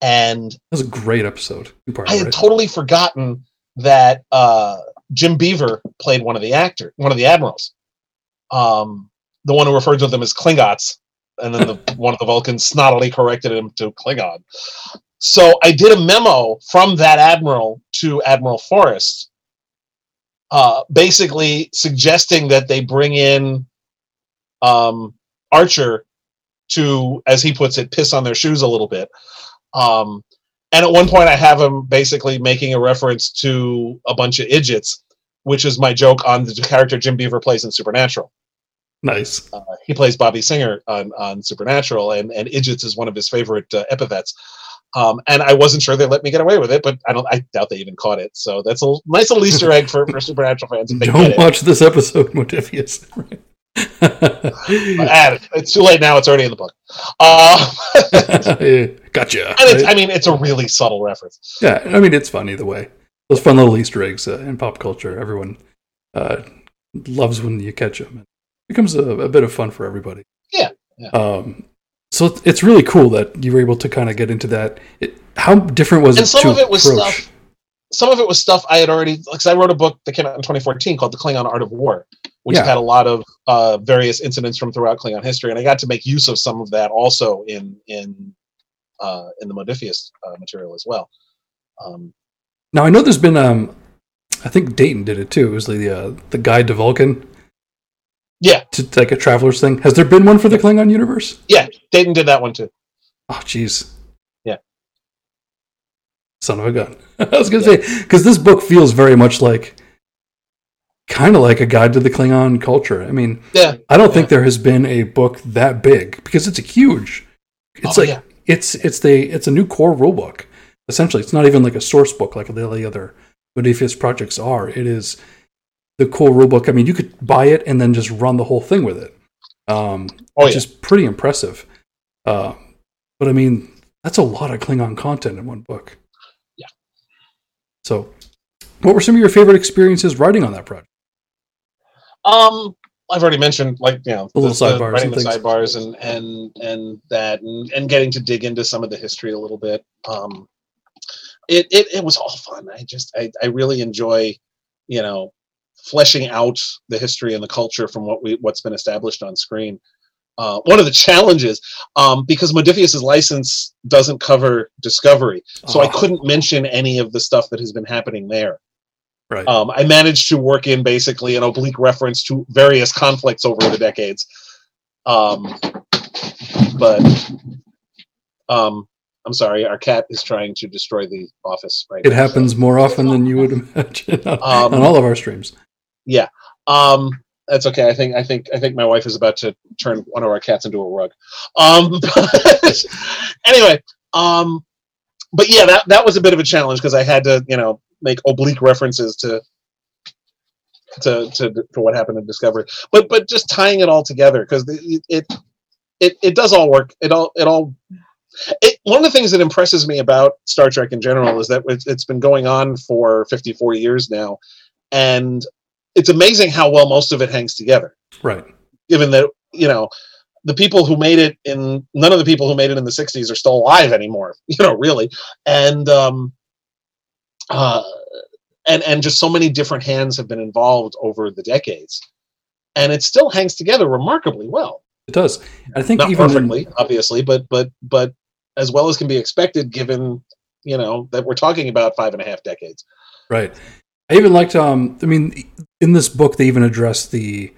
and that was a great episode. I had right? totally forgotten that uh, Jim Beaver played one of the actor, one of the admirals, um, the one who referred to them as Klingots, and then the, (laughs) one of the Vulcans snottily corrected him to Klingon. So I did a memo from that admiral to Admiral Forrest, uh, basically suggesting that they bring in um, Archer to, as he puts it, piss on their shoes a little bit. Um, and at one point, I have him basically making a reference to a bunch of idiots, which is my joke on the character Jim Beaver plays in Supernatural. nice. Uh, he plays Bobby Singer on, on Supernatural, and, and idiots is one of his favorite uh, epithets. Um, and I wasn't sure they let me get away with it, but I don't. I doubt they even caught it. So that's a nice little Easter egg for, for (laughs) Supernatural fans. If they Don't it. watch this episode, Modiphius. (laughs) (laughs) It. It's too late now. It's already in the book. (laughs) Uh, gotcha. (laughs) and it's, I mean, it's a really subtle reference. Yeah, I mean it's fun either way. Those fun little Easter eggs uh, in pop culture, everyone uh, loves when you catch them. It becomes a, a bit of fun for everybody. Yeah, yeah. Um, so it's- it's really cool that you were able to kind of get into that. It, how different was And it some of it was approach? stuff- some of it was stuff I had already because I wrote a book that came out in 2014 called The Klingon Art of War, which Yeah. had a lot of uh, various incidents from throughout Klingon history, and I got to make use of some of that also in in uh, in the Modiphius uh, material as well. Um, Now I know there's been um, I think Dayton did it too. It was the uh, the guide to Vulcan, yeah, to like a traveler's thing. Has there been one for the Klingon universe? yeah, Dayton did that one too. Oh, jeez. Yeah. Son of a gun. (laughs) I was going to say, because this book feels very much like, kind of like a guide to the Klingon culture. I mean, Yeah, I don't think there has been a book that big because it's a huge. It's Oh, like yeah. it's it's the it's a new core rule book. Essentially, it's not even like a source book like the the other Modiphius projects are. It is the core rule book. I mean, you could buy it and then just run the whole thing with it, um, Oh, which yeah. is pretty impressive. Uh, but I mean, that's a lot of Klingon content in one book. Yeah. So, what were some of your favorite experiences writing on that project? Um, I've already mentioned like you know The little sidebars writing and the sidebars and and and that and, and getting to dig into some of the history a little bit. Um, it it it was all fun. I just I I really enjoy you know fleshing out the history and the culture from what we what's been established on screen. Uh, one of the (laughs) challenges, um, because Modiphius's license doesn't cover Discovery, so I Oh. couldn't mention any of the stuff that has been happening there. Right. Um, I managed to work in basically an oblique reference to various conflicts over the decades. Um, but um, I'm sorry, our cat is trying to destroy the office right It now. happens more often than you would imagine on, Um, on all of our streams. Yeah. Um, that's okay. I think I think I think my wife is about to turn one of our cats into a rug. Um, (laughs) but anyway, um, but yeah, that that was a bit of a challenge because I had to you know make oblique references to to to to what happened in Discovery. But but just tying it all together because it, it it it does all work. It all it all. It, one of the things that impresses me about Star Trek in general is that it's, it's been going on for 54 years now, and it's amazing how well most of it hangs together. Right. Given that you know the people who made it in none of the people who made it in the 60s are still alive anymore (laughs) you know really and um uh and and just so many different hands have been involved over the decades and it still hangs together remarkably well It does. I think not even in- perfectly obviously but but but as well as can be expected given you know that we're talking about five and a half decades Right. I even liked. Um. I mean, in this book, they even address the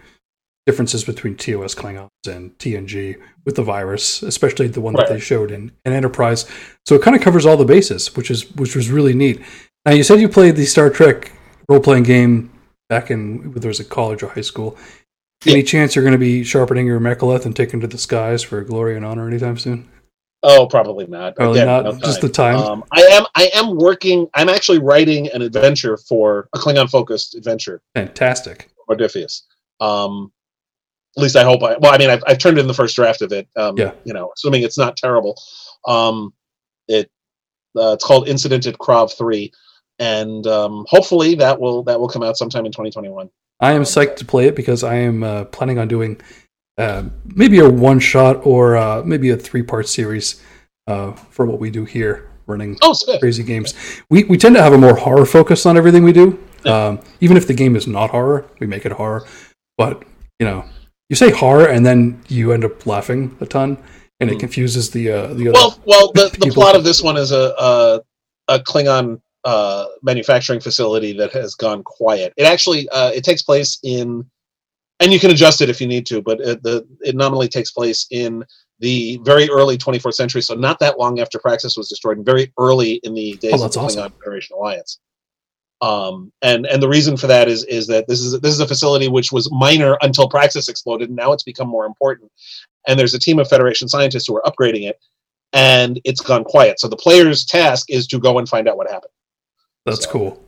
differences between TOS Klingons and TNG with the virus, especially the one that they showed in, in Enterprise. So it kind of covers all the bases, which is which was really neat. Now, you said you played the Star Trek role playing game back in whether it was a college or high school. Any chance you're going to be sharpening your mek'leth and taking to the skies for glory and honor anytime soon? oh probably not Probably Again, not. no just the time. Um, I am I am working. I'm actually writing an adventure for a Klingon focused adventure Fantastic. Modiphius. Um, at least I hope. I well, I mean, I've, I've turned in the first draft of it. Um, Yeah. You know, assuming it's not terrible. Um, it uh, it's called Incident at Krav Three, and um, hopefully that will that will come out sometime in 2021. I am psyched to play it because I am uh, planning on doing uh, maybe a one shot or uh, maybe a three part series uh, for what we do here, running Oh, crazy games. We, we tend to have a more horror focus on everything we do. Um, even if the game is not horror, we make it horror. But, you know, you say horror and then you end up laughing a ton and it Hmm. confuses the, uh, the other. Well, well, the, the plot of this one is a a, a Klingon uh, manufacturing facility that has gone quiet. It actually uh, it takes place in, and you can adjust it if you need to, but it, the it nominally takes place in the very early 24th century, so not that long after Praxis was destroyed, and very early in the days Oh, of the Klingon. Federation Alliance. Um, and and the reason for that is is that this is this is a facility which was minor until Praxis exploded, and now it's become more important. And there's a team of Federation scientists who are upgrading it, and it's gone quiet. So the player's task is to go and find out what happened. That's so- cool.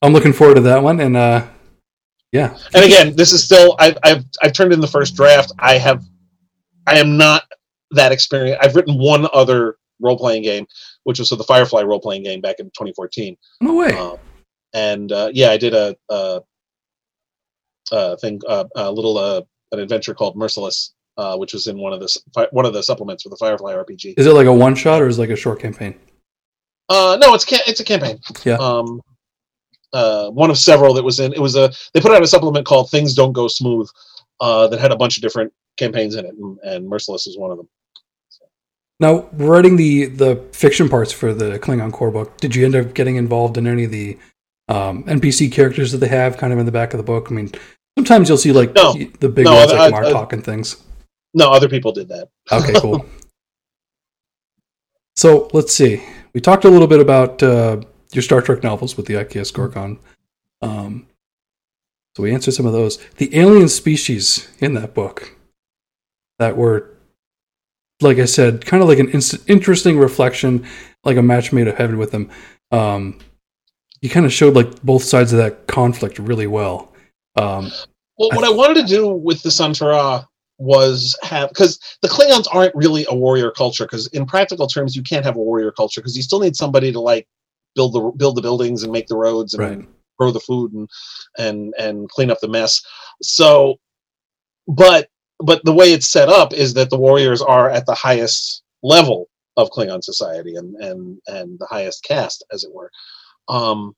I'm looking forward to that one. And, uh, yeah. And again, this is still I've I've I've turned in the first draft. I have I am not that experienced. I've written one other role playing game, which was the Firefly role playing game back in 2014. No way. Um, and uh, yeah, I did a, a, a thing, uh, a little uh, an adventure called Merciless, uh, which was in one of the one of the supplements for the Firefly RPG. Is it like a one shot or is it like a short campaign? Uh, no, it's ca- it's a campaign. Yeah. Um, uh, one of several that was in. It was a. They put out a supplement called "Things Don't Go Smooth," uh, that had a bunch of different campaigns in it, and, and Merciless is one of them. Now, writing the the fiction parts for the Klingon core book, did you end up getting involved in any of the um, NPC characters that they have kind of in the back of the book? I mean, sometimes you'll see like No. the big No, ones I- like I- Martok and things. No, other people did that. Okay, cool. (laughs) so let's see. We talked a little bit about uh, your Star Trek novels with the IKS Gorkon. Um, so we answered some of those. The alien species in that book that were, like I said, kind of like an inst- interesting reflection, like a match made of heaven with them. Um, you kind of showed like both sides of that conflict really well. Um, Well, what I wanted to do with the Santara was have because the Klingons aren't really a warrior culture. Because in practical terms, you can't have a warrior culture because you still need somebody to like build the build the buildings and make the roads and right. grow the food and and and clean up the mess. So, but but the way it's set up is that the warriors are at the highest level of Klingon society and and and the highest caste, as it were. Um,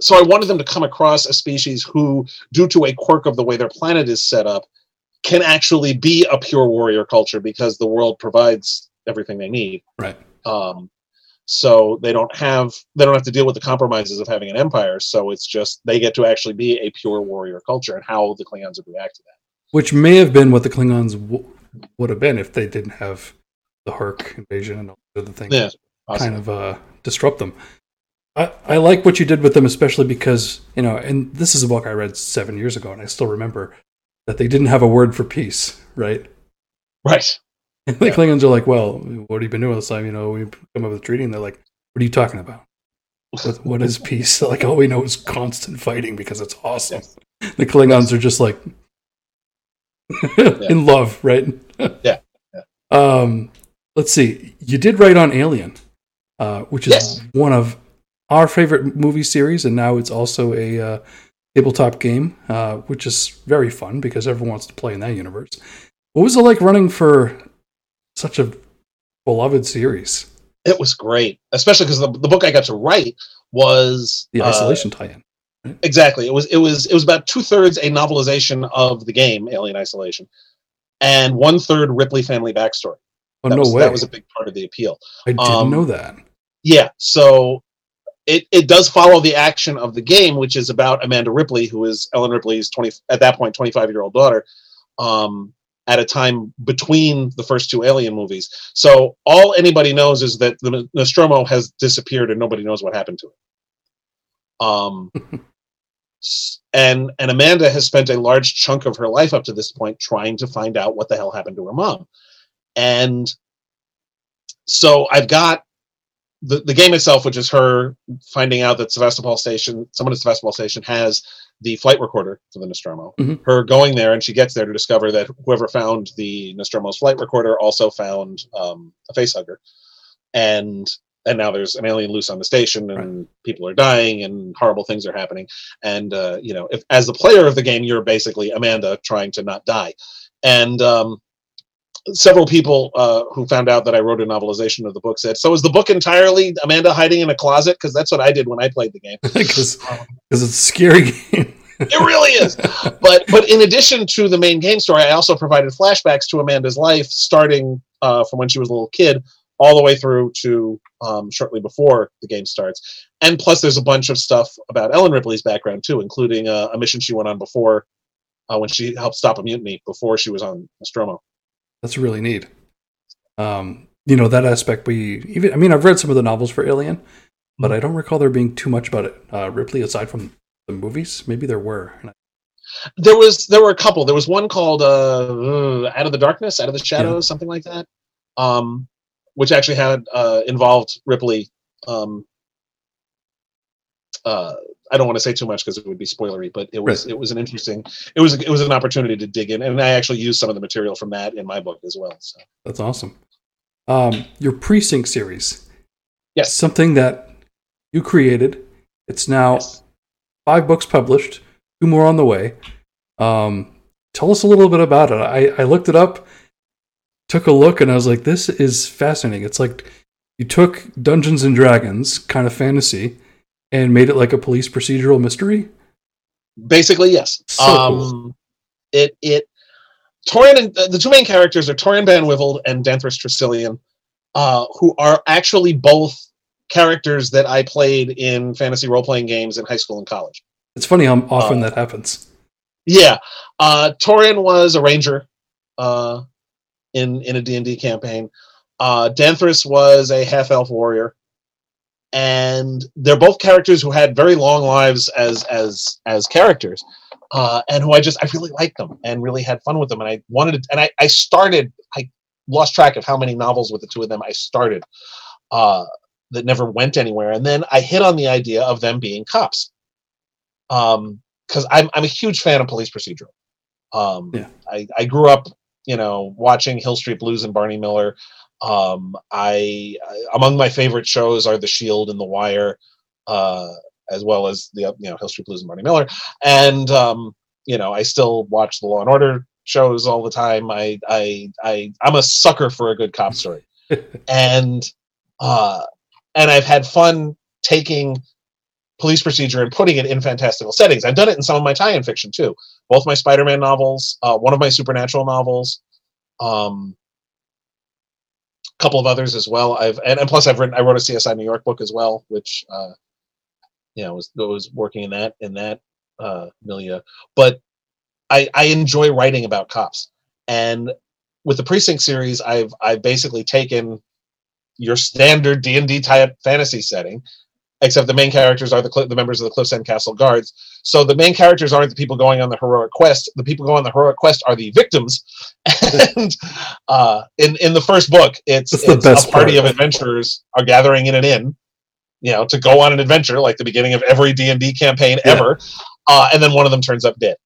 so I wanted them to come across a species who, due to a quirk of the way their planet is set up, can actually be a pure warrior culture because the world provides everything they need. Right. Um, so they don't have they don't have to deal with the compromises of having an empire. So it's just they get to actually be a pure warrior culture, and how the Klingons would react to that. which may have been what the Klingons w- would have been if they didn't have the Hur'q invasion and all the other things Yeah, kind of uh, disrupt them. I, I like what you did with them, especially because you know, and this is a book I read seven years ago, and I still remember that they didn't have a word for peace, right? Right. (laughs) And the Yeah. Klingons are like, "Well, what have you been doing this time? You know, we come up with a treaty." And they're like, "What are you talking about? What, what is peace?" They're (laughs) like, all we know is constant fighting because it's awesome. (laughs) The Klingons are just like in love, right? Yeah, yeah. Um, let's see. You did write on Alien, uh, which is Yes. one of our favorite movie series, and now it's also a uh, tabletop game, uh, which is very fun because everyone wants to play in that universe. What was it like running for such a beloved series? It was great, especially because the, the book I got to write was The uh, isolation tie-in. exactly. It was it was it was about two thirds a novelization of the game Alien Isolation, and one third Ripley family backstory. Oh That no was, way! That was a big part of the appeal. I didn't um, know that. Yeah, so it, it does follow the action of the game, which is about Amanda Ripley, who is Ellen Ripley's twenty at that point twenty five year old daughter, um, at a time between the first two Alien movies. So all anybody knows is that the Nostromo has disappeared and nobody knows what happened to it. Um, (laughs) and and Amanda has spent a large chunk of her life up to this point trying to find out what the hell happened to her mom, and so I've got the, the game itself, which is her finding out that Sevastopol Station, someone at Sevastopol Station has the flight recorder for the Nostromo. Mhm. Her going there, and she gets there to discover that whoever found the Nostromo's flight recorder also found um, a facehugger, and and now there's an alien loose on the station, and people are dying, and horrible things are happening. And uh, you know, if as the player of the game, you're basically Amanda trying to not die, and um, several people uh, who found out that I wrote a novelization of the book said, "So is the book entirely Amanda hiding in a closet?" Because that's what I did when I played the game. (laughs) Because it's a scary (laughs) game. It really is. But but in addition to the main game story, I also provided flashbacks to Amanda's life, starting uh, from when she was a little kid all the way through to um, shortly before the game starts. And plus, there's a bunch of stuff about Ellen Ripley's background too, including uh, a mission she went on before uh, when she helped stop a mutiny before she was on Nostromo. That's really neat. Um, you know that aspect. We even. I mean, I've read some of the novels for Alien, but I don't recall there being too much about it. Uh, Ripley, aside from the movies, maybe there were. There was there were a couple. There was one called uh, uh, Out of the Darkness, Out of the Shadows, something like that, um, which actually had uh, involved Ripley. Um, uh, I don't want to say too much because it would be spoilery, but it was Right. it was an interesting it was it was an opportunity to dig in, and I actually used some of the material from that in my book as well. So That's awesome. Um, your precinct series. Yes. Something that you created. It's now yes. five books published, two more on the way. Um, tell us a little bit about it. I, I looked it up, took a look, and I was like, this is fascinating. It's like you took Dungeons and Dragons, kind of fantasy, and made it like a police procedural mystery. basically yes. So um, cool. It it Torin and uh, the two main characters are Torin ban Wyvald and Danthres Tresyllione, uh, who are actually both characters that I played in fantasy role playing games in high school and college. It's funny how often Uh, that happens. Yeah, uh, Torin was a ranger uh, in in a D and D campaign. Uh, Danthres was a half elf warrior, and they're both characters who had very long lives as as as characters, uh, and who I just I really liked them and really had fun with them, and I wanted to, and I I started I lost track of how many novels with the two of them I started uh, that never went anywhere, and then I hit on the idea of them being cops. Um, because I'm I'm a huge fan of police procedural. Um, Yeah. I I grew up, you know, watching Hill Street Blues and Barney Miller. Um, I, I among my favorite shows are The Shield and The Wire, uh, as well as the you know Hill Street Blues and Barney Miller. And um, you know, I still watch the Law and Order shows all the time. I I I I'm a sucker for a good cop story, (laughs) and uh, and I've had fun taking police procedure and putting it in fantastical settings. I've done it in some of my tie-in fiction too. Both my Spider-Man novels, uh, one of my supernatural novels, um, a couple of others as well. I've and, and plus I've written I wrote a CSI New York book as well, which uh, you know was was working in that in that uh, milieu. But I I enjoy writing about cops, and with the precinct series, I've I've basically taken your standard D and D type fantasy setting except the main characters are the Cl- the members of the Cliffs End Castle guards. So the main characters aren't the people going on the heroic quest. The people going on the heroic quest are the victims. (laughs) and uh, in in the first book, it's, That's the best a party part. of adventurers are gathering in an inn, you know, to go on an adventure like the beginning of every D and D campaign Yeah. ever. Uh, and then one of them turns up dead.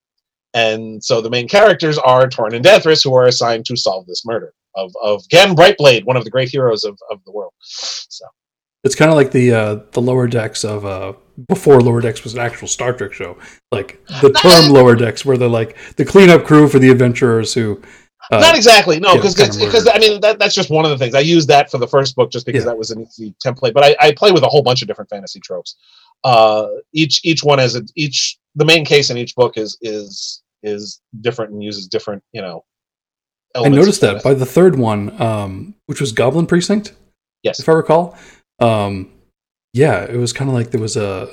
And so the main characters are Torin and Danthres, who are assigned to solve this murder of of Gan Brightblade, one of the great heroes of, of the world. So It's kind of like the uh, the lower decks of uh, before lower decks was an actual Star Trek show, like the (laughs) term lower decks, where they're like the cleanup crew for the adventurers who. Uh, not exactly, no, because because I mean that, that's just one of the things I used that for the first book just because Yeah. that was an easy template. But I, I play with a whole bunch of different fantasy tropes. Uh, each each one has a each the main case in each book is is is different and uses different you know. I noticed that by the third one, um, which was Goblin Precinct, yes, if I recall. Um, yeah, it was kind of like there was a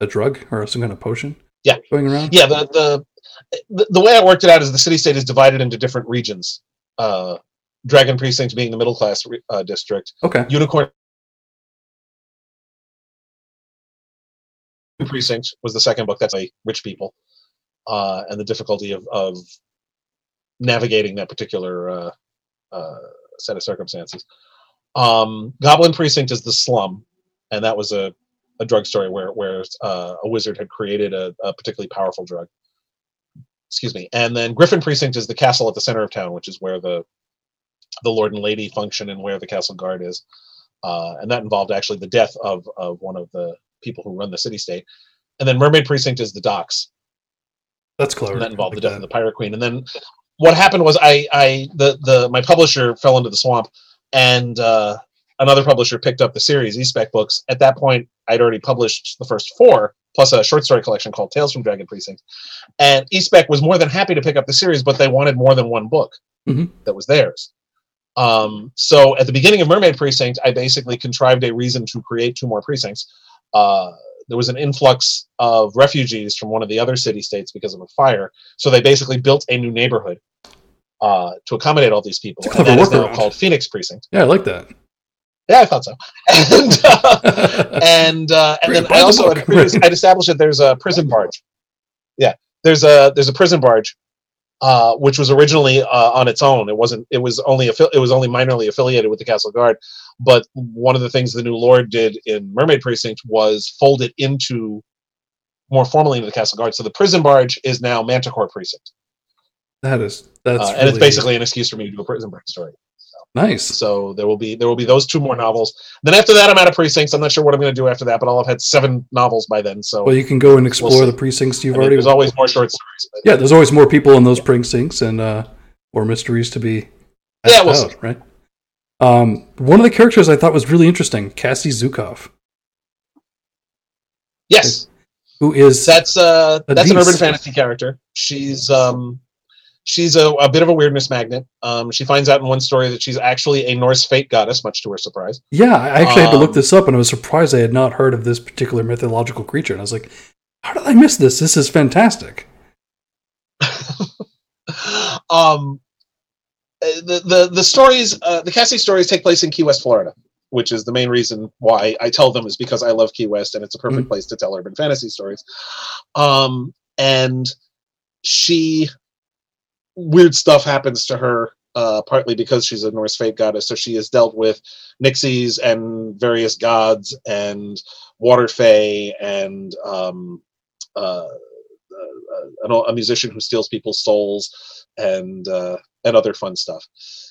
a drug or some kind of potion. Yeah. going around. yeah the, the the way i worked it out is the city state is divided into different regions uh dragon precinct being the middle class uh, district Okay. unicorn precinct was the second book that's like rich people uh and the difficulty of of navigating that particular uh uh set of circumstances um goblin precinct is the slum and that was a a drug story where where uh, a wizard had created a, a particularly powerful drug. Excuse me. And then griffin precinct is the castle at the center of town which is where the the lord and lady function and where the castle guard is. Uh, and that involved actually the death of of one of the people who run the city state. And then mermaid precinct is the docks. That's clever. and that involved Like the death that. of the pirate queen. And then what happened was i i the the my publisher fell into the swamp and uh another publisher picked up the series espec books. At that point i'd already published the first four plus a short story collection called tales from dragon precinct. And espec was more than happy to pick up the series but they wanted more than one book Mhm. that was theirs. Um, so at the beginning of mermaid precinct i basically contrived a reason to create two more precincts. Uh, there was an influx of refugees from one of the other city states because of a fire. So they basically built a new neighborhood uh, to accommodate all these people It's a and that clever is now called phoenix precinct Yeah, I like that. yeah, I thought so. (laughs) (laughs) And uh, and uh, and then I also had previous, I'd established that there's a prison barge. Yeah, there's a there's a prison barge, uh, which was originally uh, on its own. It wasn't. It was only affi- it was only minorly affiliated with the Castle Guard. But one of the things the new Lord did in Mermaid Precinct was fold it into more formally into the Castle Guard. So the prison barge is now Manticore Precinct, That is that's uh, and it's basically an excuse for me to do a prison break story. nice. So there will be there will be those two more novels. Then after that, I'm out of precincts. I'm not sure what I'm going to do after that, but I'll have had seven novels by then. So Well, you can go and explore see. the precincts you've I mean, already. there's always more short stories. yeah, there's always more people in those precincts and uh, more mysteries to be. Yeah, we'll out, right. Um, one of the characters I thought was really interesting, Cassie Zukav, Yes, who is that's uh A that's an urban fantasy character. She's um she's a, a bit of a weirdness magnet. Um, she finds out in one story that she's actually a Norse fate goddess, much to her surprise. yeah. I actually had to look um, this up, and I was surprised I had not heard of this particular mythological creature. And I was like, "How did I miss this? This is fantastic." (laughs) um, uh, the the the stories, uh, the Cassie stories take place in Key West, Florida, which is the main reason why I tell them is because I love Key West and it's a perfect place to tell urban fantasy stories. Um, and she weird stuff happens to her. Uh, partly because she's a Norse fate goddess, so she has dealt with nixies and various gods and water fae and um, uh, uh, a, a musician who steals people's souls and uh, and other fun stuff.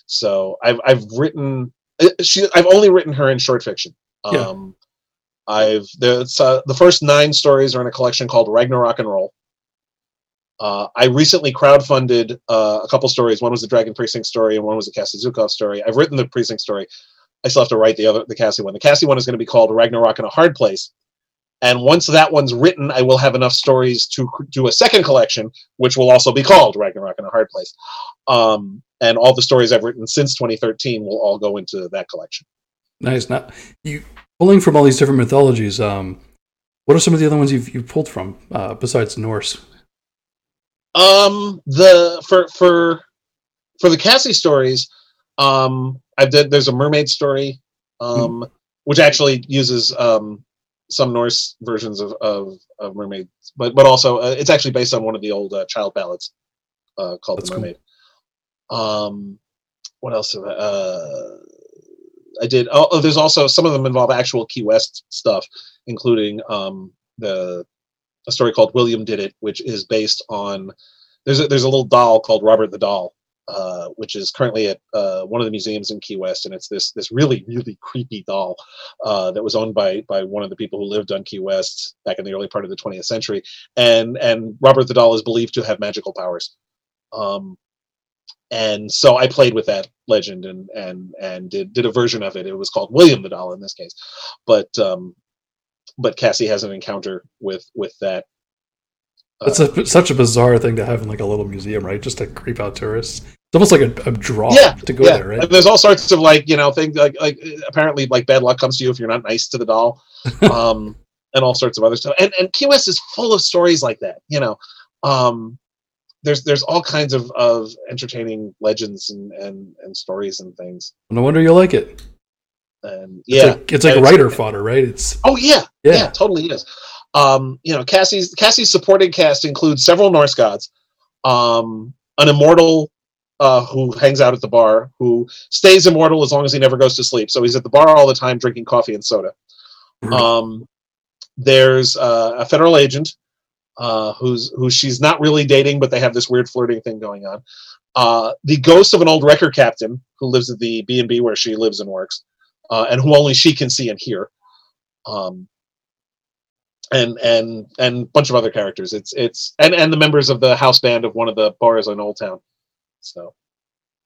So I've I've written uh, she I've only written her in short fiction. Yeah. Um, I've there's uh, the first nine stories are in a collection called Ragnarok and Roll. Uh, I recently crowdfunded uh, a couple stories. One was the Dragon Precinct story, and one was the Cassie Zukav story. I've written the Precinct story. I still have to write the other, the Cassie one. The Cassie one is going to be called Ragnarok in a Hard Place. And once that one's written, I will have enough stories to do a second collection, which will also be called Ragnarok in a Hard Place. Um, and all the stories I've written since 2013 will all go into that collection. Nice. Now, you pulling from all these different mythologies. Um, what are some of the other ones you've you've pulled from uh, besides Norse? Um, the for for for the Cassie stories, um, I did. There's a mermaid story, um, which actually uses um some Norse versions of, of, of mermaids, but but also uh, it's actually based on one of the old uh, child ballads uh, called That's The cool. Mermaid. Um, what else? Have I, uh, I did. Oh, oh, there's also some of them involve actual Key West stuff, including um, the a story called William Did It, which is based on there's a, there's a little doll called Robert the Doll, uh, which is currently at uh, one of the museums in Key West, and it's this this really really creepy doll uh, that was owned by by one of the people who lived on Key West back in the early part of the 20th century, and and Robert the Doll is believed to have magical powers. Um, and so I played with that legend and and and did did a version of it. It was called William the Doll in this case, but um, but Cassie has an encounter with with that. uh, That's a, such a bizarre thing to have in like a little museum, right? Just to creep out tourists. It's almost like a, a draw Yeah, to go yeah, there, right? and there's all sorts of like you know things like like apparently like bad luck comes to you if you're not nice to the doll, (laughs) um, and all sorts of other stuff. And and Key West is full of stories like that. You know, um, there's there's all kinds of of entertaining legends and and and stories and things. No wonder you like it. And It's yeah, like, it's like writer fodder, right? It's Oh yeah, Yeah. yeah, totally is. Um, you know, Cassie's Cassie's supporting cast includes several Norse gods, um, an immortal uh, who hangs out at the bar, who stays immortal as long as he never goes to sleep. So he's at the bar all the time drinking coffee and soda. Um, there's uh, a federal agent uh, who's who she's not really dating, but they have this weird flirting thing going on. Uh, the ghost of an old wrecker captain who lives at the B and B where she lives and works, uh, and who only she can see and hear. Um, and and and a bunch of other characters. It's it's and and the members of the house band of one of the bars in Old Town. So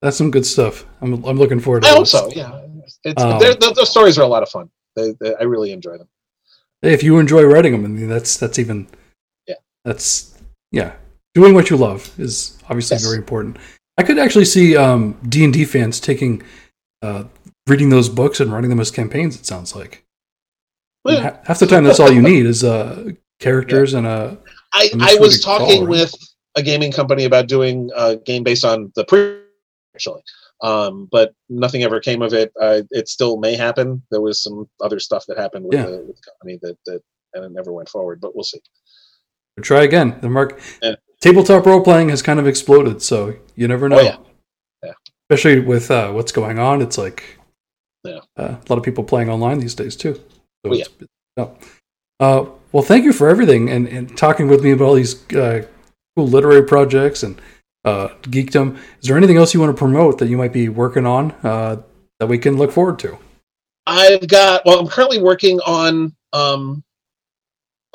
that's some good stuff. I'm I'm looking forward to I hope so. Yeah, it's Um, they're- the, the stories are a lot of fun. They, they, I really enjoy them. If you enjoy writing them, I mean, that's that's even Yeah. That's yeah. Doing what you love is obviously Yes. very important. I could actually see um, D and D fans taking uh, reading those books and writing them as campaigns. It sounds like Well, half the time that's all you need is uh, characters and a I, And this I was talking right? with a gaming company about doing a game based on the pre actually, um, but nothing ever came of it. Uh, it still may happen. There was some other stuff that happened with, Yeah. the, with the company that that and it never went forward. But we'll see. try again. The mark Yeah. tabletop role playing has kind of exploded, so you never know. Oh, yeah. Yeah. Especially with uh, what's going on, it's like Yeah. uh, a lot of people playing online these days too. So Oh, yeah. Uh, well, thank you for everything and, and talking with me about all these uh, cool literary projects and uh, geekdom. Is there anything else you want to promote that you might be working on uh, that we can look forward to? I've got well, I'm currently working on um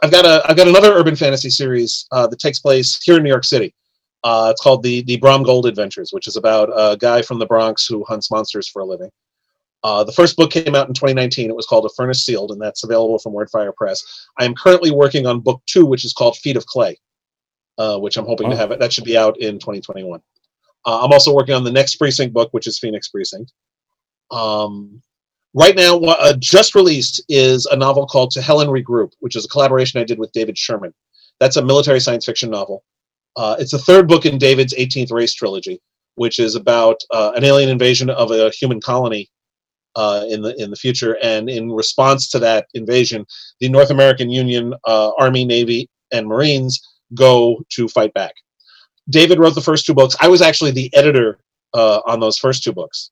I've got a I've got another urban fantasy series uh, that takes place here in New York City. Uh, it's called the the Bram Gold Adventures, which is about a guy from the Bronx who hunts monsters for a living. Uh, the first book came out in 2019. It was called A Furnace Sealed, and that's available from Wordfire Press. I am currently working on book two, which is called Feet of Clay, uh, which I'm hoping Oh. to have it. That should be out in 2021. Uh, I'm also working on the next Precinct book, which is Phoenix Precinct. Um, right now, uh, just released is a novel called To Hell and Regroup, which is a collaboration I did with David Sherman. That's a military science fiction novel. Uh, it's the third book in David's 18th Race trilogy, which is about uh, an alien invasion of a human colony uh, in the in the future. And in response to that invasion, the North American Union uh, Army, Navy, and Marines go to fight back. David wrote the first two books. I was actually the editor uh, on those first two books.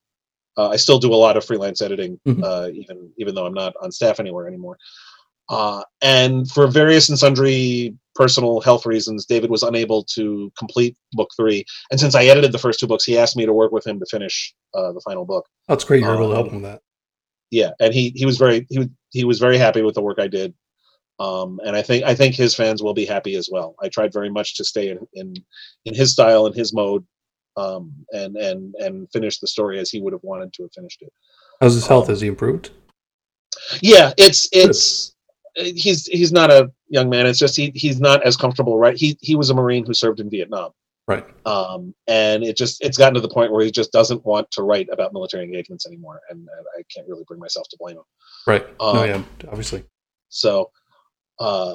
Uh, I still do a lot of freelance editing, Mhm. uh, even even though I'm not on staff anywhere anymore. Uh, and for various and sundry personal health reasons, David was unable to complete book three. And since I edited the first two books, he asked me to work with him to finish uh, the final book. That's great. You're able to help Um, them with that. Yeah, and he he was very he he was very happy with the work I did. Um, and I think I think his fans will be happy as well. I tried very much to stay in in, in his style and his mode, um, and and and finish the story as he would have wanted to have finished it. How's his health? um, Has he improved? Yeah, it's it's he's he's not a young man. It's just he he's not as comfortable. Right, he he was a marine who served in Vietnam. Right. Um, and it just it's gotten to the point where he just doesn't want to write about military engagements anymore, and, and I can't really bring myself to blame him. Right. no, um, yeah, obviously. So, uh,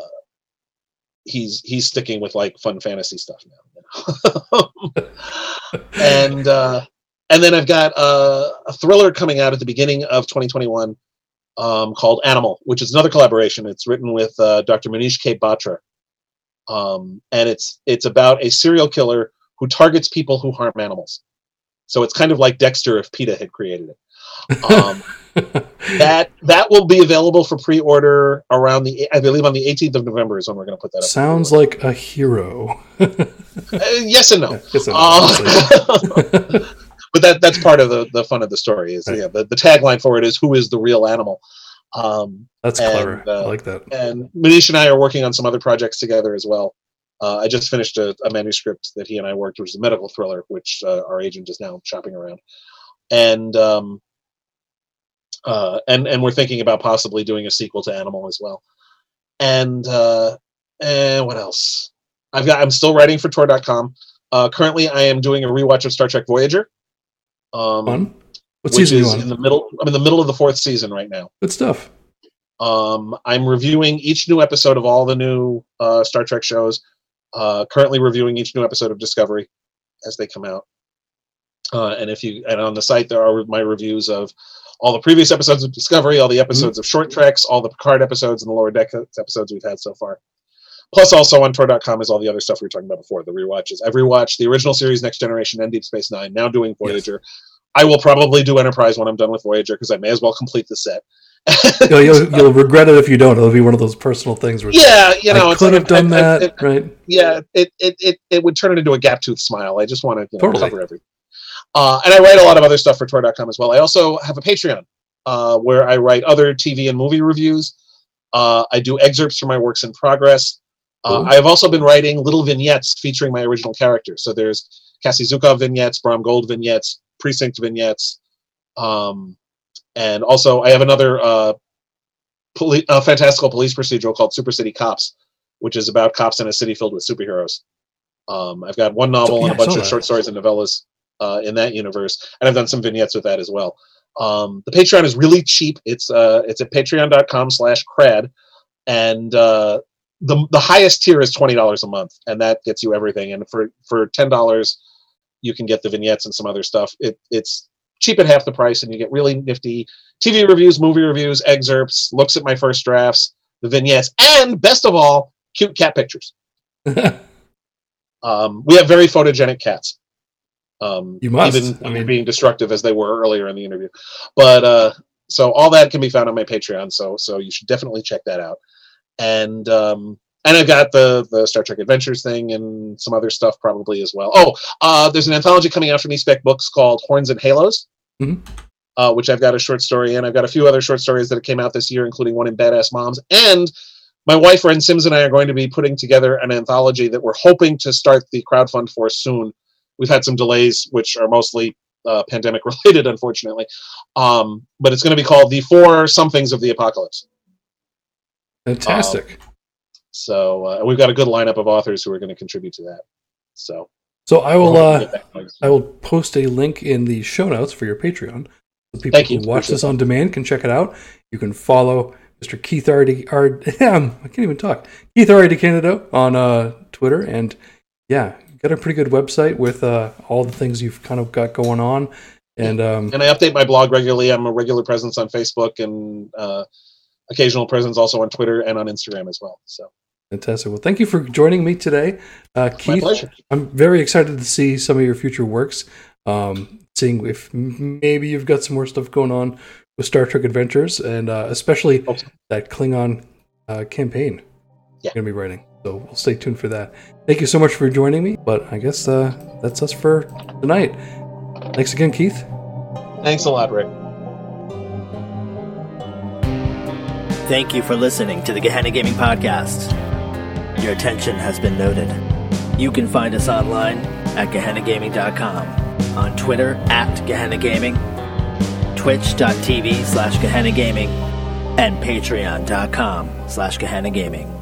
he's he's sticking with like fun fantasy stuff now. you know? (laughs) (laughs) and uh, and then I've got uh, a thriller coming out at the beginning of 2021 um, called Animal, which is another collaboration. It's written with uh, Dr. Munish K. Batra, um, and it's it's about a serial killer who targets people who harm animals. So it's kind of like Dexter if PETA had created it. Um, (laughs) that that will be available for pre-order around the I believe on the 18th of November is when we're going to put that up. Sounds like a hero. (laughs) uh, yes and no. Yes and no, Uh, (laughs) but that that's part of the, the fun of the story is Right. yeah the, the tagline for it is who is the real animal um, That's And, clever. uh, I like that. and Munish and I are working on some other projects together as well. Uh, I just finished a, a manuscript that he and I worked, which is a medical thriller, which uh, our agent is now shopping around, and um, uh, and and we're thinking about possibly doing a sequel to Animal as well. And uh, and what else? I've got. I'm still writing for Tor.com. Uh, currently, I am doing a rewatch of Star Trek Voyager. Um. What which season is in the middle. I'm in the middle of the fourth season right now. Good stuff. Um, I'm reviewing each new episode of all the new uh, Star Trek shows. Uh, currently reviewing each new episode of Discovery as they come out. Uh, and if you and on the site there are my reviews of all the previous episodes of Discovery, all the episodes of Short Treks, all the Picard episodes, and the Lower Deck episodes we've had so far. Plus, also on Tor.com is all the other stuff we were talking about before the rewatches. I've rewatched the original series, Next Generation, and Deep Space Nine. Now doing Voyager. I will probably do Enterprise when I'm done with Voyager because I may as well complete the set. (laughs) You'll, you'll, you'll regret it if you don't. It'll be one of those personal things where yeah, you know, I could like have done I- I- that, I- right? yeah, it, it it it would turn it into a gap tooth smile. I just want to you know, Totally. cover everything. Uh, and I write a lot of other stuff for Tor.com as well. I also have a Patreon uh, where I write other TV and movie reviews. Uh, I do excerpts from my works in progress. Uh, I have also been writing little vignettes featuring my original characters. So there's Cassie Zukav vignettes, Bram Gold vignettes, Precinct vignettes, um, and also I have another uh, poli- uh, fantastical police procedural called Super City Cops, which is about cops in a city filled with superheroes. Um, I've got one novel yeah, and a bunch of short stories and novellas uh, in that universe, and I've done some vignettes with that as well. Um, the Patreon is really cheap. It's uh, it's at patreon.com/crad, and uh, the the highest tier is twenty dollars a month, and that gets you everything. And for for ten dollars, you can get the vignettes and some other stuff. It it's cheap at half the price, and you get really nifty TV reviews, movie reviews, excerpts, looks at my first drafts, the vignettes, and best of all, cute cat pictures. (laughs) Um, we have very photogenic cats. Um, You must. even I mean- being destructive as they were earlier in the interview. But uh, so all that can be found on my Patreon. So so you should definitely check that out. And um, and I've got the the Star Trek Adventures thing and some other stuff probably as well. Oh, uh, there's an anthology coming out from eSpec Books called Horns and Halos. Mhm. Uh, which I've got a short story in. I've got a few other short stories that came out this year, including one in Badass Moms. And my wife, Wrenn Simms, and I are going to be putting together an anthology that we're hoping to start the crowdfund for soon. We've had some delays, which are mostly uh, pandemic (laughs) related, unfortunately. Um, but it's going to be called The Four Somethings of the Apocalypse. Fantastic. So uh, we've got a good lineup of authors who are going to contribute to that. So so I will uh, to get that going. I will post a link in the show notes for your Patreon. So people Thank you. who watch Appreciate this on demand can check it out. You can follow Mr. Keith Ard, (laughs) I can't even talk. Keith R.A. DeCandido on uh, Twitter, and yeah, got a pretty good website with uh, all the things you've kind of got going on. And um, and I update my blog regularly. I'm a regular presence on Facebook and uh, occasional presence also on Twitter and on Instagram as well. So fantastic. Well, thank you for joining me today, uh, my Keith. pleasure. I'm very excited to see some of your future works. Um, seeing if maybe you've got some more stuff going on with Star Trek Adventures, and uh, especially so. that Klingon uh, campaign Yeah. you're going to be writing. So we'll stay tuned for that. Thank you so much for joining me. But I guess uh, that's us for tonight. Thanks again, Keith. Thanks a lot, Rick. Thank you for listening to the Gehenna Gaming Podcast. Your attention has been noted. You can find us online at GehennaGaming.com, on Twitter at Gehenna Gaming, twitch.tv slash Gehenna Gaming, and patreon.com slash Gehenna Gaming.